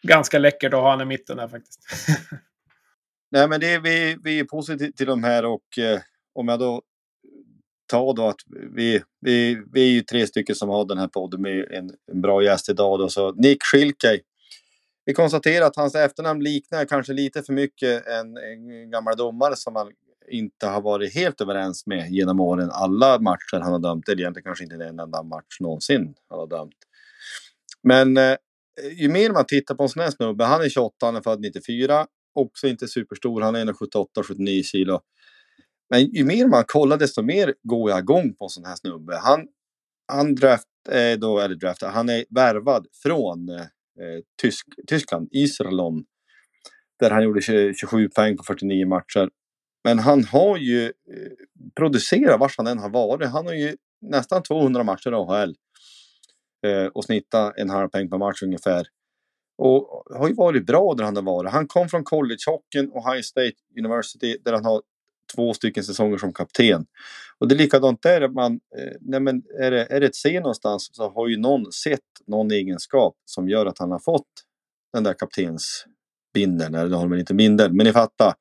Ganska läckert att ha han i mitten där faktiskt. Nej, men det är, vi, vi är positiva till de här och eh, om jag då ta då att vi, vi, vi är ju tre stycken som har den här podden med en, en bra gäst idag då, så Nick Schilkey. Vi konstaterar att hans efternamn liknar kanske lite för mycket en, en gammal domare som man inte har varit helt överens med genom åren. Alla matcher han har dömt, eller egentligen kanske inte en enda match någonsin han har dömt. Men eh, ju mer man tittar på en sån här snubbe, han är 28, han är född 94, också inte superstor, han är 1,78-79 kilo. Men ju mer man kollar desto mer går jag igång på en sån här snubbe. Han, han draft, eh, då, eller draft, han är värvad från eh, Tysk, Tyskland, Iserlohn. Där han gjorde 27 poäng på 49 matcher. Men han har ju eh, producerat vart han än har varit. Han har ju nästan 200 matcher i AHL. Eh, och snittat en halv poäng per match ungefär. Och har ju varit bra där han har varit. Han kom från collegehockeyn och High State University där han har två stycken säsonger som kapten. Och det är likadant där. Man, eh, nej men är, det, är det ett C någonstans så har ju någon sett någon egenskap som gör att han har fått den där kaptensbindeln. Eller det har man väl inte bindel, men ni fattar.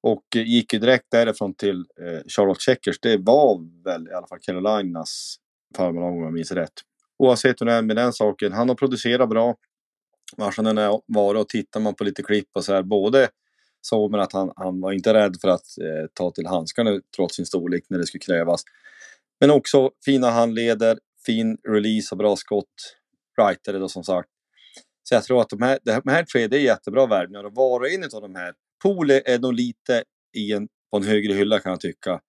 Och gick ju direkt därifrån till eh, Charlotte Checkers. Det var väl i alla fall Carolinas farmarlag om jag minns rätt. Oavsett hur det är med den saken. Han har producerat bra. Vars han än är varit och tittar man på lite klipp och så här. Både såg man att han, han var inte rädd för att eh, ta till handskarna trots sin storlek när det skulle krävas. Men också fina handleder, fin release och bra skott. Rightare då som sagt. Så jag tror att de här, de här tre det är jättebra värvningar och var och en av de här. Pole är nog lite i en, på en högre hylla kan jag tycka.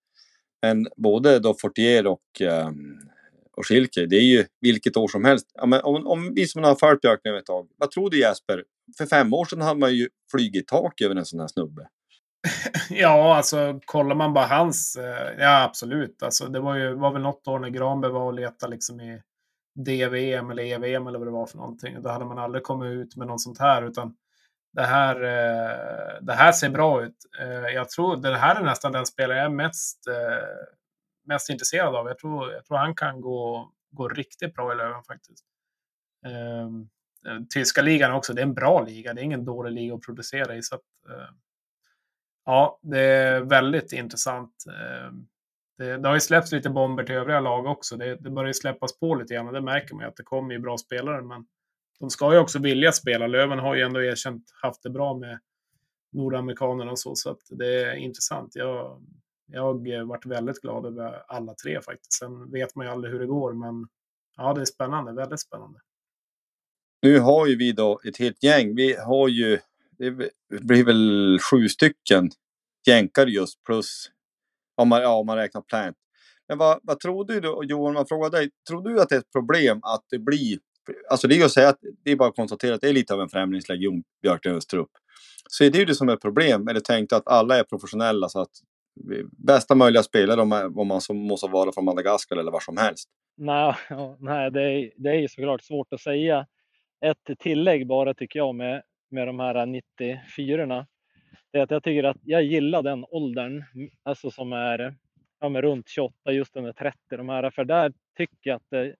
Men både då Fortier och, um, och Schilke, det är ju vilket år som helst. Ja, men om, om vi som har följt Björklöven ett tag, vad tror du Jesper? För fem år sedan hade man ju flugit tak över en sån här snubbe. Ja, alltså kollar man bara hans... eh, Ja, absolut. Alltså, det var ju var väl något år när Granberg var och letade liksom i DVM eller EVM eller vad det var för någonting. Då hade man aldrig kommit ut med något sånt här. Utan det här, eh, det här ser bra ut. Eh, jag tror det här är nästan den spelare jag är mest, eh, mest intresserad av. Jag tror, jag tror han kan gå, gå riktigt bra i Löven faktiskt. Eh, Eh, tyska ligan också, det är en bra liga. Det är ingen dålig liga att producera i. Så att, eh, Ja, det är väldigt intressant. Eh, det, det har ju släppts lite bomber till övriga lag också. Det, det börjar ju släppas på lite grann och det märker man ju att det kommer ju bra spelare. Men de ska ju också vilja spela. Löven har ju ändå erkänt haft det bra med nordamerikanerna och så, så att det är intressant. Jag, jag har varit väldigt glad över alla tre faktiskt. Sen vet man ju aldrig hur det går, men ja, det är spännande, väldigt spännande. Nu har ju vi då ett helt gäng. Vi har ju, det blir väl sju stycken jänkare just plus om man, ja, om man räknar plant. Men vad, vad tror du då, Johan, man frågar dig, tror du att det är ett problem att det blir, alltså det är ju att säga att det är bara att konstatera att det är lite av en främlingslegion, Björklövens trupp. Så är det ju det som är ett problem, eller tänkt att alla är professionella så att bästa möjliga spelare om man, om man som måste vara från Madagaskar eller var som helst. Nej, nej det, är, det är såklart svårt att säga. Ett tillägg bara tycker jag med, med de här 94-orna Det är att jag tycker att jag gillar den åldern, alltså som är ja, med runt 28, just under 30 de här, för där tycker jag att det,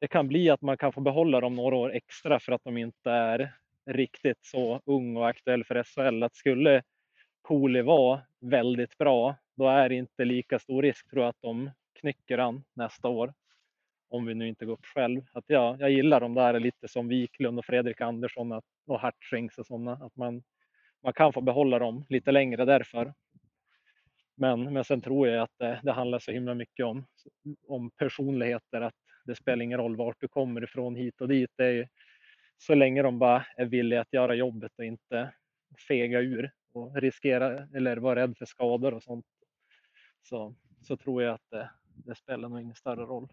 det kan bli att man kan få behålla dem några år extra för att de inte är riktigt så ung och aktuell för SHL. Att skulle Cooley vara väldigt bra, då är det inte lika stor risk tror jag att de knycker han nästa år. Om vi nu inte går upp själv. Att ja, jag gillar de där lite som Wiklund och Fredrik Andersson och Hartstrings och sådana. Att man, man kan få behålla dem lite längre därför. Men, men sen tror jag att det, det handlar så himla mycket om, om personligheter. Att det spelar ingen roll vart du kommer ifrån hit och dit. Det är, så länge de bara är villiga att göra jobbet och inte fega ur och riskera eller vara rädd för skador och sånt. Så, så tror jag att det, det spelar nog ingen större roll.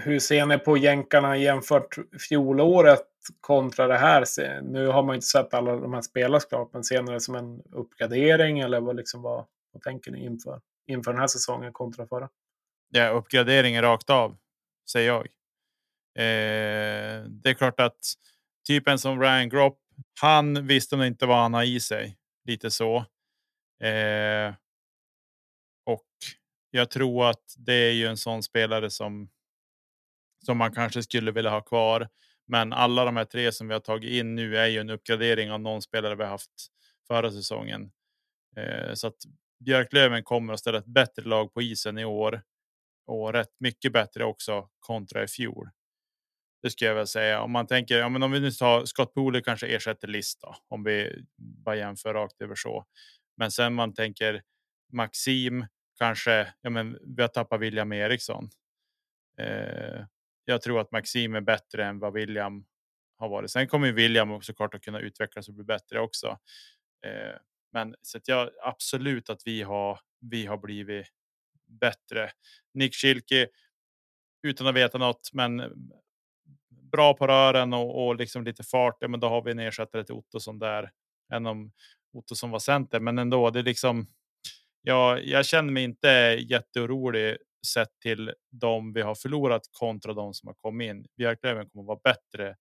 Hur ser ni på jänkarna jämfört fjolåret kontra det här? Nu har man inte sett alla de här spela klart, men ser ni det som en uppgradering eller vad, liksom, vad, vad tänker ni inför, inför den här säsongen kontra förra? Ja, uppgraderingen rakt av, säger jag. Eh, det är klart att typen som Ryan Gropp, han visste nog inte vad han har i sig. Lite så. Eh, och jag tror att det är ju en sån spelare som som man kanske skulle vilja ha kvar. Men alla de här tre som vi har tagit in nu är ju en uppgradering av någon spelare vi haft förra säsongen. Eh, så att Björklöven kommer att ställa ett bättre lag på isen i år och rätt mycket bättre också kontra i fjol. Det skulle jag väl säga. Om man tänker, ja, men om vi nu tar Scott Pooley kanske ersätter Lista om vi bara jämför rakt över så. Men sen man tänker Maxim kanske. Ja, men vi har tappat William Eriksson. Eh, jag tror att Maxim är bättre än vad William har varit. Sen kommer William också klart att kunna utvecklas och bli bättre också. Eh, men så att jag absolut att vi har. Vi har blivit bättre. Nick Schilke utan att veta något, men eh, bra på rören och, och liksom lite fart. Ja, men då har vi en ersättare till Ottosson där än om Ottosson var center, men ändå. Det är liksom. Ja, jag känner mig inte jätteorolig sett till de vi har förlorat kontra de som har kommit in. Björklöven kommer att vara bättre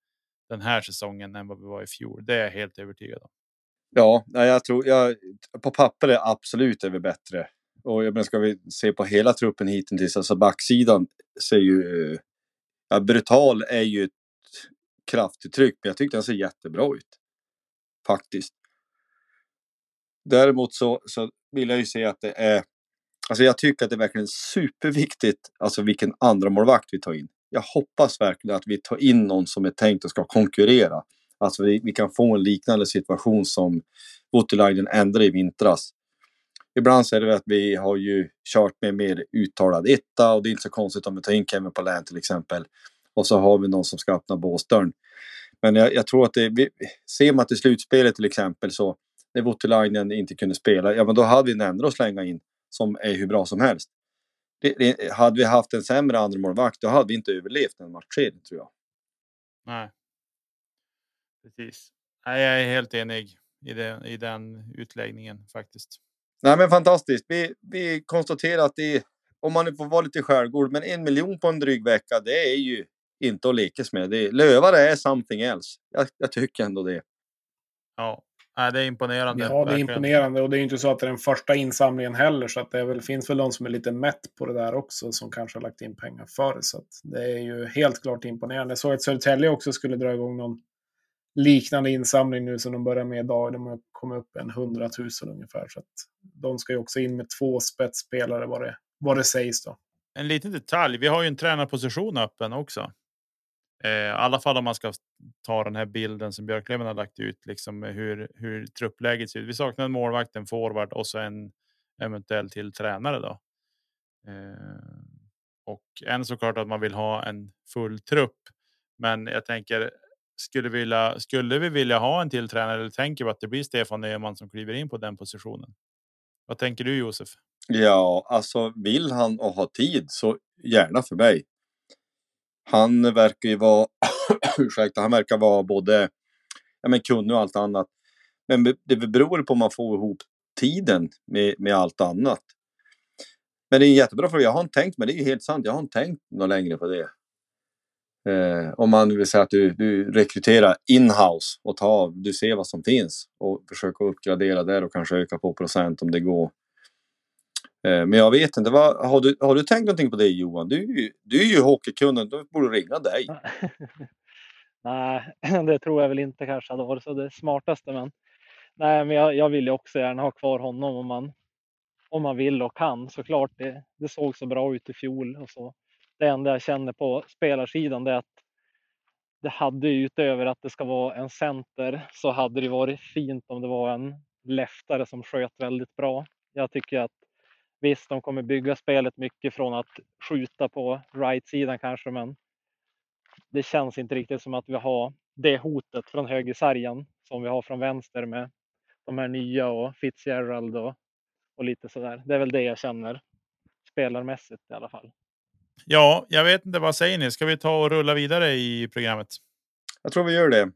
den här säsongen än vad vi var i fjol. Det är jag helt övertygad om. Ja, jag tror jag, på papper är absolut är vi bättre. Och jag menar, ska vi se på hela truppen hittills, alltså backsidan ser ju... Ja, brutal är ju ett kraftigt tryck, men jag tyckte den ser jättebra ut. Faktiskt. Däremot så, så vill jag ju se att det är Alltså jag tycker att det är verkligen superviktigt, alltså vilken andra målvakt vi tar in. Jag hoppas verkligen att vi tar in någon som är tänkt att ska konkurrera. Alltså vi, vi kan få en liknande situation som Voutilainen ändrade i vintras. Ibland så är det att vi har ju kört med mer uttalad etta och det är inte så konstigt om vi tar in Kevin Palin till exempel. Och så har vi någon som ska öppna båsdörren. Men jag, jag, tror att det, vi, ser man till slutspelet till exempel så när Voutilainen inte kunde spela, ja men då hade vi en ändå att slänga in som är hur bra som helst. Det, det, hade vi haft en sämre andra målvakt, då hade vi inte överlevt en match tror jag. Nej. Precis. Nej, jag är helt enig i, det, i den utläggningen faktiskt. Nej, men fantastiskt. Vi, vi konstaterar att det, om man får vara lite skärgård, men en miljon på en dryg vecka, det är ju inte att lekas med. Det, lövare är something else. Jag, jag tycker ändå det. Ja, Nej, det är imponerande. Ja, det är verkligen. imponerande och det är inte så att det är den första insamlingen heller. Så att det väl, finns väl de som är lite mätt på det där också som kanske har lagt in pengar förr. Så det är ju helt klart imponerande. Jag såg att Södertälje också skulle dra igång någon liknande insamling nu som de börjar med idag. De har kommit upp en hundratusen ungefär. Så att de ska ju också in med två spetsspelare vad det, vad det sägs då. En liten detalj. Vi har ju en tränarposition öppen också. Eh, I alla fall om man ska ta den här bilden som Björklöven har lagt ut, liksom hur, hur truppläget ser ut. Vi saknar en målvakt, en forward och så en eventuell till tränare. Då. Eh, och en såklart att man vill ha en full trupp. Men jag tänker, skulle, vilja, skulle vi vilja ha en till tränare eller tänker vi att det blir Stefan Öhman som kliver in på den positionen? Vad tänker du Josef? Ja, alltså vill han och ha tid så gärna för mig. Han verkar ju vara, ursäkta, han verkar vara både ja, men kunnig och allt annat. Men det beror på om man får ihop tiden med, med allt annat. Men det är en jättebra fråga. Jag har inte tänkt, men det är ju helt sant. Jag har inte tänkt något längre på det. Eh, om man vill säga att du, du rekryterar inhouse och tar, du ser vad som finns och försöker uppgradera där och kanske öka på procent om det går. Eh, men jag vet inte, vad, har, du, har du tänkt någonting på det Johan? Du, du är ju hockeykunnen, då borde ringa dig. nej, det tror jag väl inte kanske hade varit så det smartaste. Men, nej, men jag, jag vill ju också gärna ha kvar honom om man, om man vill och kan såklart. Det, det såg så bra ut i fjol och så. Det enda jag känner på spelarsidan är att det hade utöver att det ska vara en center så hade det varit fint om det var en leftare som sköt väldigt bra. Jag tycker att visst, de kommer bygga spelet mycket från att skjuta på right-sidan kanske, men det känns inte riktigt som att vi har det hotet från högersargen som vi har från vänster med de här nya och Fitzgerald och, och lite sådär. Det är väl det jag känner spelarmässigt i alla fall. Ja, jag vet inte. Vad säger ni? Ska vi ta och rulla vidare i programmet? Jag tror vi gör det.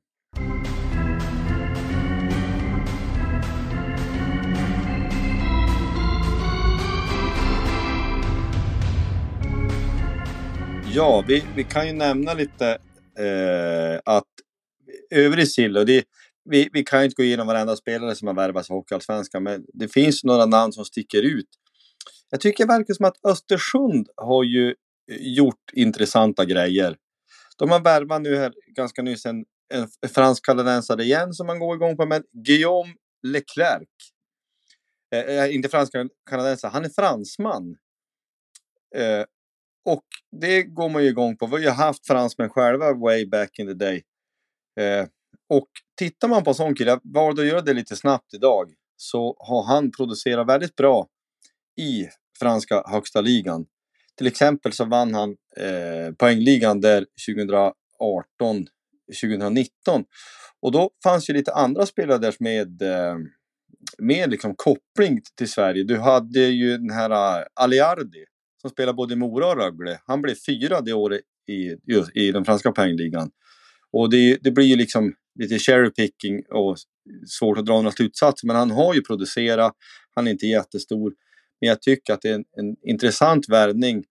Ja, vi, vi kan ju nämna lite eh, att övrig sill, och det, vi, vi kan inte gå igenom varenda spelare som har värvats i Hockeyallsvenskan, men det finns några namn som sticker ut. Jag tycker det verkar som att Östersund har ju eh, gjort intressanta grejer. De har värvat nu här ganska nyss en, en fransk kanadensare igen som man går igång på, men Guillaume Leclerc. Eh, eh inte fransk kanadensare, han är fransman. Eh, och det går man ju igång på. Vi har ju haft fransmän själva way back in the day. Eh, och tittar man på en sån kille, jag valde att göra det lite snabbt idag, så har han producerat väldigt bra i franska högsta ligan. Till exempel så vann han eh, poängligan där 2018, 2019. Och då fanns ju lite andra spelare där med, eh, med liksom koppling till Sverige. Du hade ju den här eh, Aliardi som spelar både i Mora och Rögle. Han blev fyra det året i, i den franska poängligan. Och det, det blir ju liksom lite cherry picking och svårt att dra några slutsatser. Men han har ju producerat, han är inte jättestor. Men jag tycker att det är en, en intressant värvning.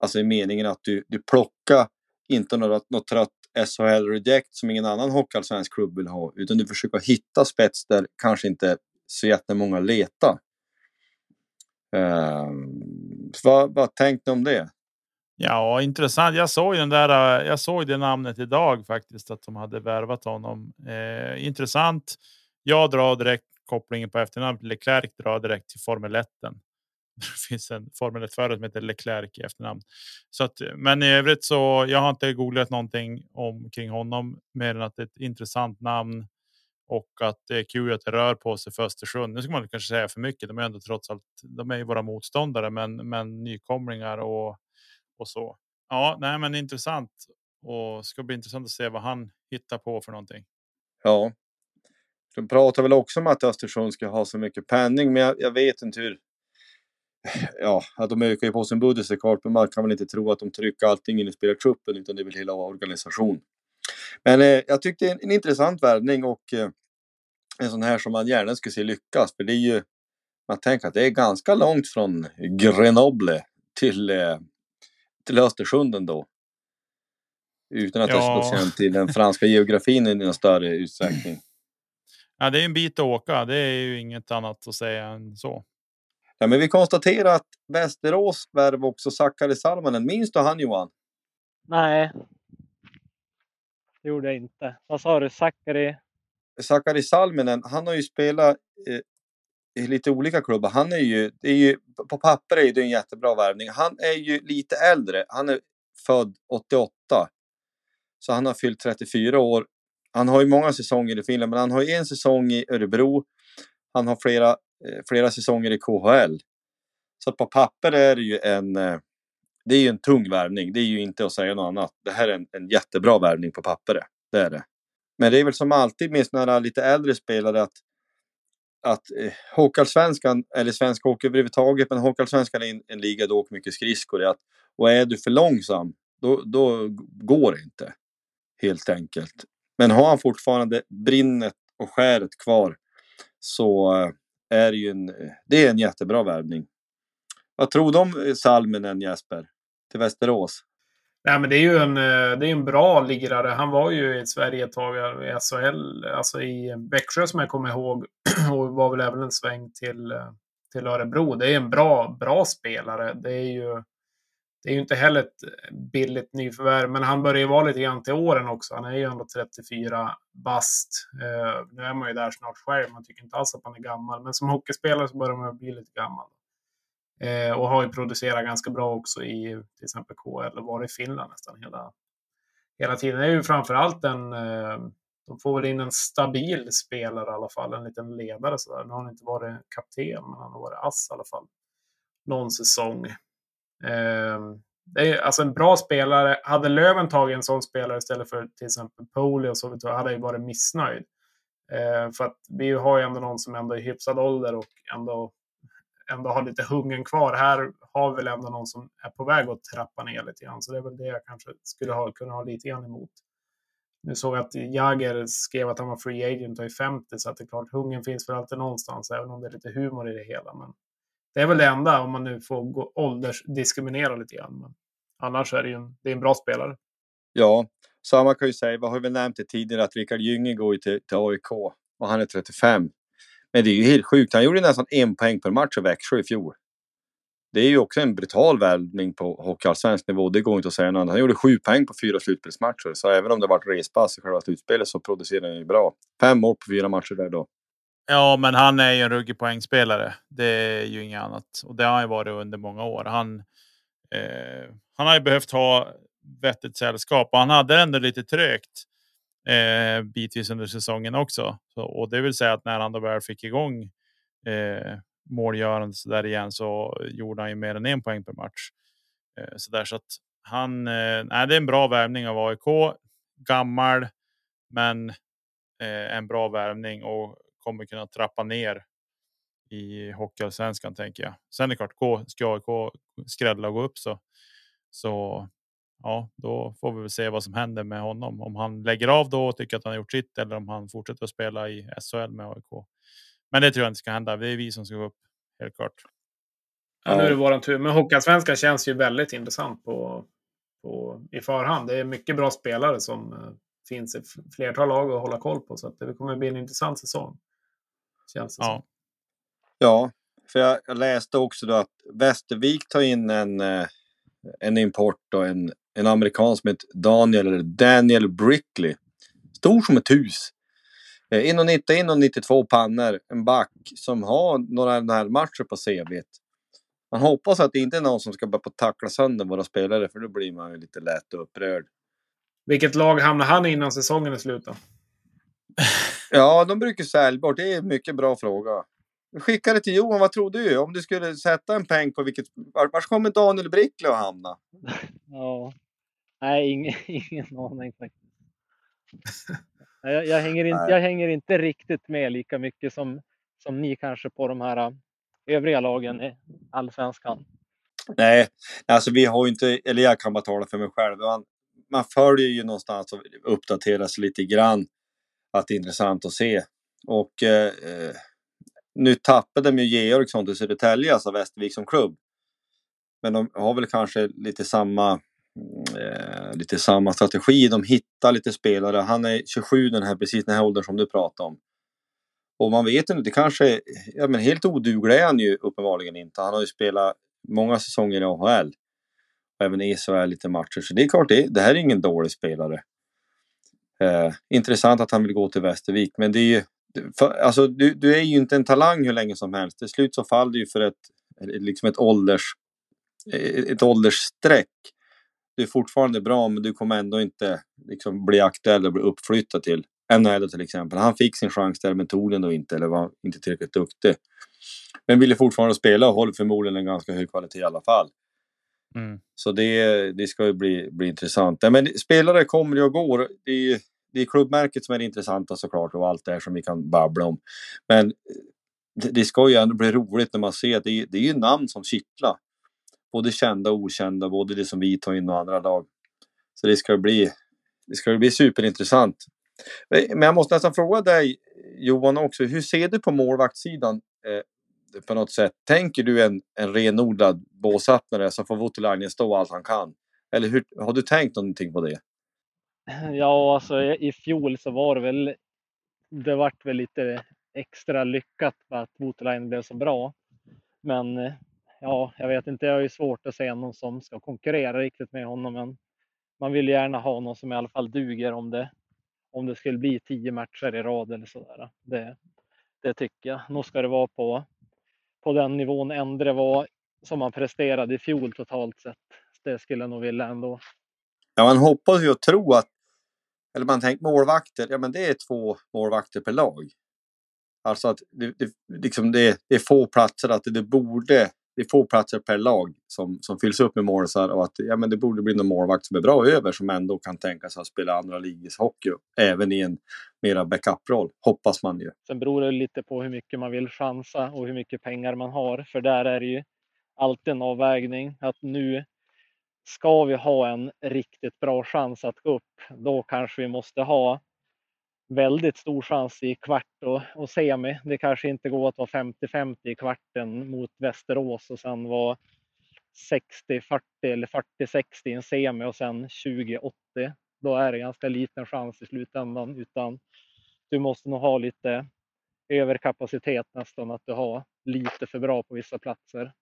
Alltså i meningen att du, du plockar inte något, något trött SHL Reject som ingen annan hockeyallsvensk klubb vill ha. Utan du försöker hitta spets där kanske inte så jättemånga letar. Um, vad, vad tänkte du om det? Ja, intressant. Jag såg den där. Äh, jag såg det namnet idag faktiskt att de hade värvat honom. Eh, intressant. Jag drar direkt kopplingen på efternamnet. Leclerc drar direkt till Formel 1. Det finns en Formel 1 förare som heter Leclerc i efternamn. Så att, men i övrigt så jag har inte googlat någonting om kring honom mer än att det är ett intressant namn och att det är kul att det rör på sig för Östersund. Nu ska man kanske säga för mycket. De är ändå trots allt. De är ju våra motståndare, men men nykomlingar och och så. Ja, nej, men intressant och ska bli intressant att se vad han hittar på för någonting. Ja, de pratar väl också om att Östersund ska ha så mycket penning, men jag, jag vet inte hur. Ja, att de ökar ju på sin budget såklart, men man kan väl inte tro att de trycker allting in i spelartruppen, utan det är väl hela organisationen. Men eh, jag tyckte det är en, en intressant värvning och eh, en sån här som man gärna skulle se lyckas. För det är ju, man tänker att det är ganska långt från Grenoble till, eh, till Östersund ändå. Utan att ja. jag ska känt till den franska geografin i någon större utsträckning. Ja, det är en bit att åka. Det är ju inget annat att säga än så. Ja, men vi konstaterar att Västerås värv också Sakari Salmanen. Minns du han Johan? Nej. Det gjorde jag inte. Vad sa du? Sakari? Sakari Salminen, han har ju spelat i lite olika klubbar. Han är ju, det är ju, på papper är det en jättebra värvning. Han är ju lite äldre. Han är född 88. Så han har fyllt 34 år. Han har ju många säsonger i Finland, men han har ju en säsong i Örebro. Han har flera, eh, flera säsonger i KHL. Så på papper är det ju en, eh, det är ju en tung värvning. Det är ju inte att säga något annat. Det här är en, en jättebra värvning på pappret. Det är det. Men det är väl som alltid med sådana lite äldre spelare att att eh, Hockeyallsvenskan, eller svensk hockey överhuvudtaget, men Hockeyallsvenskan är en, en liga då åker mycket skridskor. Att, och är du för långsam, då, då går det inte. Helt enkelt. Men har han fortfarande brinnet och skäret kvar så eh, är det ju en, eh, det är en jättebra värvning. Vad tror du om eh, Salminen Jesper? Till Västerås? Nej, men det är ju en, eh, det är en bra lirare. Han var ju i Sverige ett tag eh, i SHL, alltså i Växjö som jag kommer ihåg. Och var väl även en sväng till, eh, till Örebro. Det är en bra, bra spelare. Det är ju det är ju inte heller ett billigt nyförvärv, men han börjar ju vara lite grann till åren också. Han är ju ändå 34 bast. Uh, nu är man ju där snart själv, man tycker inte alls att man är gammal. Men som hockeyspelare så börjar man bli lite gammal. Eh, och har ju producerat ganska bra också i till exempel KL och varit i Finland nästan hela, hela tiden. Det är ju framförallt en... Eh, de får väl in en stabil spelare i alla fall, en liten ledare sådär. Nu har han inte varit kapten, men han har varit ass i alla fall. Någon säsong. Eh, det är alltså en bra spelare. Hade Löven tagit en sån spelare istället för till exempel Poli och så hade jag ju varit missnöjd. Eh, för att vi har ju ändå någon som ändå är i hyfsad ålder och ändå ändå har lite hungern kvar. Här har vi väl ändå någon som är på väg att trappa ner lite grann. Så det är väl det jag kanske skulle ha, kunna ha lite grann emot. Nu såg jag att Jagger skrev att han var free agent och är 50 så att det är klart, hungern finns för alltid någonstans, även om det är lite humor i det hela. Men det är väl det enda, om man nu får gå åldersdiskriminera lite grann. Men annars är det ju en, det är en bra spelare. Ja, samma kan ju säga, vad har vi nämnt det tidigare, att Rickard Gynge går till, till AIK och han är 35. Men det är ju helt sjukt. Han gjorde nästan en poäng per match i Växjö i fjol. Det är ju också en brutal värvning på hockeyallsvensk nivå. Det går inte att säga något annat. Han gjorde sju poäng på fyra slutspelsmatcher. Så även om det varit respass i själva slutspelet så producerade han ju bra. Fem mål på fyra matcher där då. Ja, men han är ju en ruggig poängspelare. Det är ju inget annat. Och det har han ju varit under många år. Han, eh, han har ju behövt ha vettigt sällskap och han hade ändå lite trögt eh, bitvis under säsongen också. Så, och det vill säga att när han då väl fick igång eh, målgörandet så där igen så gjorde han ju mer än en poäng per match. Eh, så där så att han. Eh, nej, det är en bra värvning av AIK. Gammal, men eh, en bra värvning och kommer kunna trappa ner i hockeyallsvenskan tänker jag. Sen är det klart, gå, ska AIK skrälla och gå upp så så ja, då får vi väl se vad som händer med honom. Om han lägger av då och tycker att han har gjort sitt eller om han fortsätter att spela i SHL med AIK. Men det tror jag inte ska hända. Det är vi som ska gå upp helt klart. Ja, nu är det våran tur. Men Hockeyallsvenskan känns ju väldigt intressant på, på, i förhand. Det är mycket bra spelare som uh, finns i flertal lag att hålla koll på. Så att det kommer bli en intressant säsong. Känns det ja. Som. Ja, för jag, jag läste också då att Västervik tar in en, eh, en import och en en amerikan som heter Daniel, eller Daniel Brickley. Stor som ett hus. 1,90, eh, 1,92 pannor. En back som har några närmatcher på CV. Man hoppas att det inte är någon som ska börja tackla sönder våra spelare för då blir man ju lite lätt upprörd. Vilket lag hamnar han innan säsongen är slut då? Ja, de brukar sälja bort. Det är en mycket bra fråga. Skicka det till Johan, vad tror du? Om du skulle sätta en peng på vilket... Var kommer Daniel Brickley att hamna? Ja, nej, ingen, ingen aning faktiskt. Jag, jag, hänger inte, jag hänger inte riktigt med lika mycket som, som ni kanske på de här äh, övriga lagen i allsvenskan. Nej, alltså vi har ju inte, eller jag kan bara tala för mig själv. Man, man följer ju någonstans och uppdaterar sig lite grann. Att det är intressant att se. Och eh, eh nu tappade de ju Georgsson till Södertälje, alltså Västervik som klubb. Men de har väl kanske lite samma, eh, lite samma strategi. De hittar lite spelare. Han är 27 den här, precis den här åldern som du pratade om. Och man vet inte, det kanske, ja men helt oduglig är han ju uppenbarligen inte. Han har ju spelat många säsonger i AHL. Och även i SHL lite matcher. Så det är klart, det, det här är ingen dålig spelare. Eh, intressant att han vill gå till Västervik, men det är ju för, alltså, du, du är ju inte en talang hur länge som helst. Till slut så faller du ju för ett, liksom ett, ålders, ett åldersstreck du är fortfarande bra, men du kommer ändå inte liksom, bli aktuell och bli uppflyttad till NHL till exempel. Han fick sin chans där, men tog den då inte eller var inte tillräckligt duktig. Men ville fortfarande spela och håller förmodligen en ganska hög kvalitet i alla fall. Mm. Så det, det ska ju bli, bli intressant. Ja, men spelare kommer ju och går. Det är, det är klubbmärket som är det intressanta såklart och allt det här som vi kan babbla om. Men det, det ska ju ändå bli roligt när man ser att det, det är ju namn som kittlar. Både kända och okända, både det som vi tar in och andra lag. Så det ska bli, det ska bli superintressant. Eh, men jag måste nästan fråga dig Johan också, hur ser du på målvaktssidan eh, på något sätt? Tänker du en, en renodlad båsöppnare som får Voutilainen stå allt han kan? Eller hur, har du tänkt någonting på det? Ja, alltså i fjol så var det väl. Det vart väl lite extra lyckat för att Voutilainen blev så bra. Men eh, ja, jag vet inte. Jag har ju svårt att se någon som ska konkurrera riktigt med honom. Men man vill gärna ha någon som i alla fall duger om det om det skulle bli tio matcher i rad eller sådär. Det, det tycker jag. Nog ska det vara på, på den nivån Endre var som han presterade i fjol totalt sett. Det skulle jag nog vilja ändå. Ja, man hoppas ju och tror att, eller man tänker målvakter, ja men det är två målvakter per lag. Alltså att det, det, liksom det, det är få platser, att det, det borde det är få platser per lag som, som fylls upp med målisar och att ja, men det borde bli någon målvakt som är bra över som ändå kan tänka sig att spela andra ligors hockey även i en mera backup-roll, hoppas man ju. Sen beror det lite på hur mycket man vill chansa och hur mycket pengar man har, för där är det ju alltid en avvägning att nu ska vi ha en riktigt bra chans att gå upp, då kanske vi måste ha väldigt stor chans i kvart och, och semi. Det kanske inte går att vara 50-50 i kvarten mot Västerås och sen vara 60-40 eller 40-60 i en semi och sen 20-80. Då är det ganska liten chans i slutändan utan du måste nog ha lite överkapacitet nästan att du har lite för bra på vissa platser.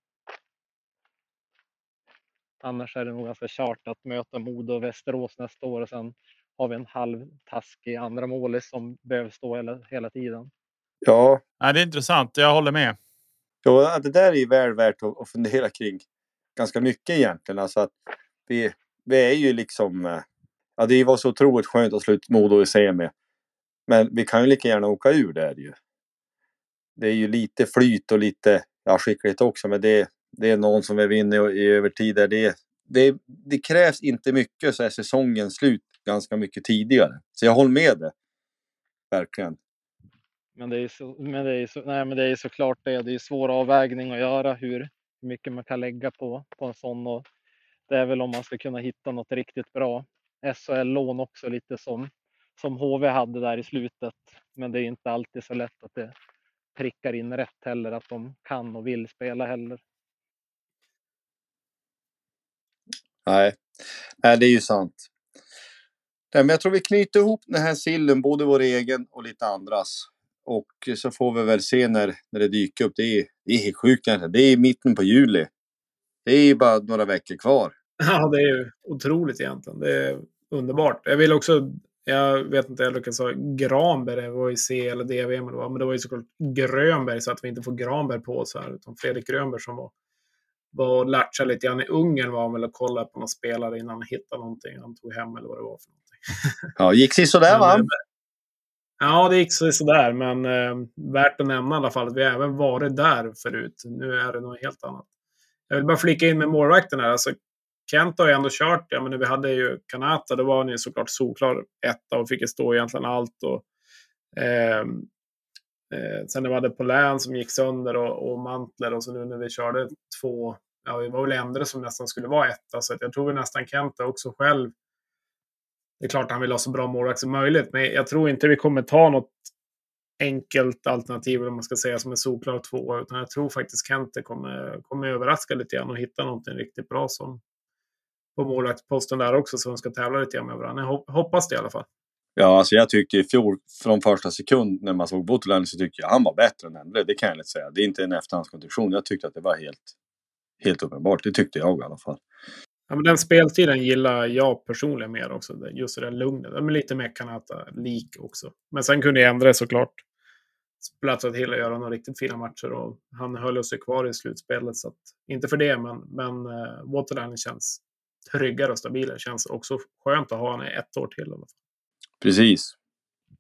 Annars är det nog ganska kört att möta Modo och Västerås nästa år och sen har vi en halvtaskig andra målis som behöver stå hela, hela tiden. Ja. ja, det är intressant. Jag håller med. Ja, det där är väl värt att, att fundera kring ganska mycket egentligen. Alltså att vi, vi är ju liksom... Eh, ja, det var så otroligt skönt att sluta Modo i semi. Men vi kan ju lika gärna åka ur där ju. Det är ju lite flyt och lite ja, skicklighet också, men det, det är någon som är vinner i övertid. Där det, det, det krävs inte mycket så är säsongen slut ganska mycket tidigare. Så jag håller med det. Verkligen. Men det är, så, men det är, så, nej, men det är såklart det. Det är svår avvägning att göra hur mycket man kan lägga på, på en sån. Och det är väl om man ska kunna hitta något riktigt bra. SHL-lån också lite som, som HV hade där i slutet. Men det är inte alltid så lätt att det prickar in rätt heller, att de kan och vill spela heller. Nej, Nej det är ju sant. Nej, men jag tror vi knyter ihop den här sillen, både vår egen och lite andras. Och så får vi väl se när, när det dyker upp. Det är, det är helt sjukt egentligen. Det är mitten på juli. Det är bara några veckor kvar. Ja, det är ju otroligt egentligen. Det är underbart. Jag vill också, jag vet inte, jag lyckades säga Granberg, det var ju C eller DVM eller vad, men det var ju såklart Grönberg så att vi inte får Granberg på oss här, utan Fredrik Grönberg som var var och latcha lite grann i Ungern var han väl och kollade på någon spelare innan han hittade någonting han tog hem eller vad det var för någonting. Ja, gick sig sådär va? Eh, ja, det gick sådär, men eh, värt att nämna i alla fall att vi även varit där förut. Nu är det något helt annat. Jag vill bara flika in med målvakten här. Alltså, Kent har ju ändå kört, ja, men när vi hade ju Kanata, då var han ju såklart solklar etta och fick stå egentligen allt. Och, eh, Eh, sen när vi hade Polän som gick sönder och, och Mantler och så nu när vi körde två, ja vi var väl Endre som nästan skulle vara etta. Så jag tror vi nästan Kenta också själv. Det är klart han vill ha så bra målvakt som möjligt, men jag tror inte vi kommer ta något enkelt alternativ, om man ska säga, som en solklar tvåa. Utan jag tror faktiskt Kente kommer, kommer överraska lite grann och hitta någonting riktigt bra som på målvaktsposten där också, så de ska tävla lite grann med varandra. Jag hoppas det i alla fall. Ja, alltså jag tyckte i fjol från första sekund när man såg Butland så tyckte jag han var bättre än Endre. Det kan jag inte säga. Det är inte en efterhandskonstruktion. Jag tyckte att det var helt, helt uppenbart. Det tyckte jag i alla fall. Ja, men den speltiden gillar jag personligen mer också. Just det där lugnet. Men lite mer Kanata-lik också. Men sen kunde jag ändra såklart. Platsa till att göra några riktigt fina matcher och han höll sig kvar i slutspelet. Så att, inte för det, men, men eh, uh, Waterland känns tryggare och stabilare. Känns också skönt att ha honom i ett år till. Precis.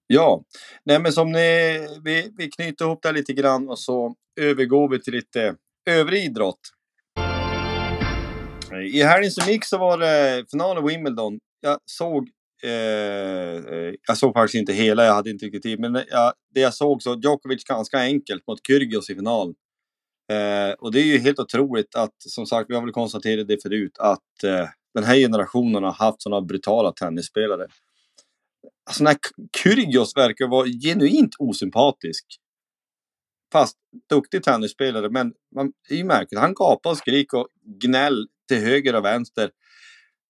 Ja, nej men som ni, vi, vi knyter ihop det lite grann och så övergår vi till lite övrig idrott. I helgen som gick så var det final i Wimbledon. Jag såg, eh, eh, jag såg faktiskt inte hela, jag hade inte riktigt tid, men jag, det jag såg så Djokovic ganska enkelt mot Kyrgios i final. Eh, och det är ju helt otroligt att, som sagt, vi har väl konstaterat det förut, att eh, den här generationen har haft sådana brutala tennisspelare. Alltså när Kyrgios verkar vara genuint osympatisk. Fast duktig tennisspelare, men man, det är ju märkligt. Han gapar och skriker och gnäll till höger och vänster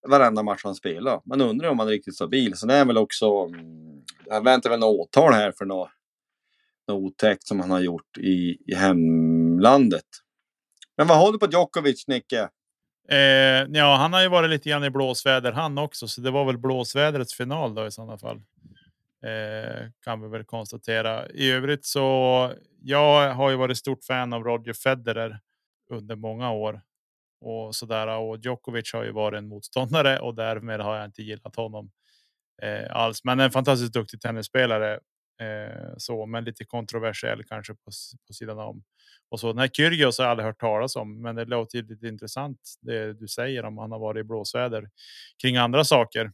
varenda match han spelar. Man undrar om han är riktigt stabil. Sen är han väl också... Han väntar väl något åtal här för något, något otäckt som han har gjort i, i hemlandet. Men vad har du på Djokovic, Nicke? Eh, ja, han har ju varit lite grann i blåsväder han också, så det var väl blåsvädrets final då i sådana fall. Eh, kan vi väl konstatera. I övrigt så jag har ju varit stort fan av Roger Federer under många år och sådär. och Djokovic har ju varit en motståndare och därmed har jag inte gillat honom eh, alls. Men en fantastiskt duktig tennisspelare eh, så, men lite kontroversiell kanske på, på sidan om. Och så den här Kyrgios har jag aldrig hört talas om, men det låter lite intressant det du säger om han har varit i blåsväder kring andra saker.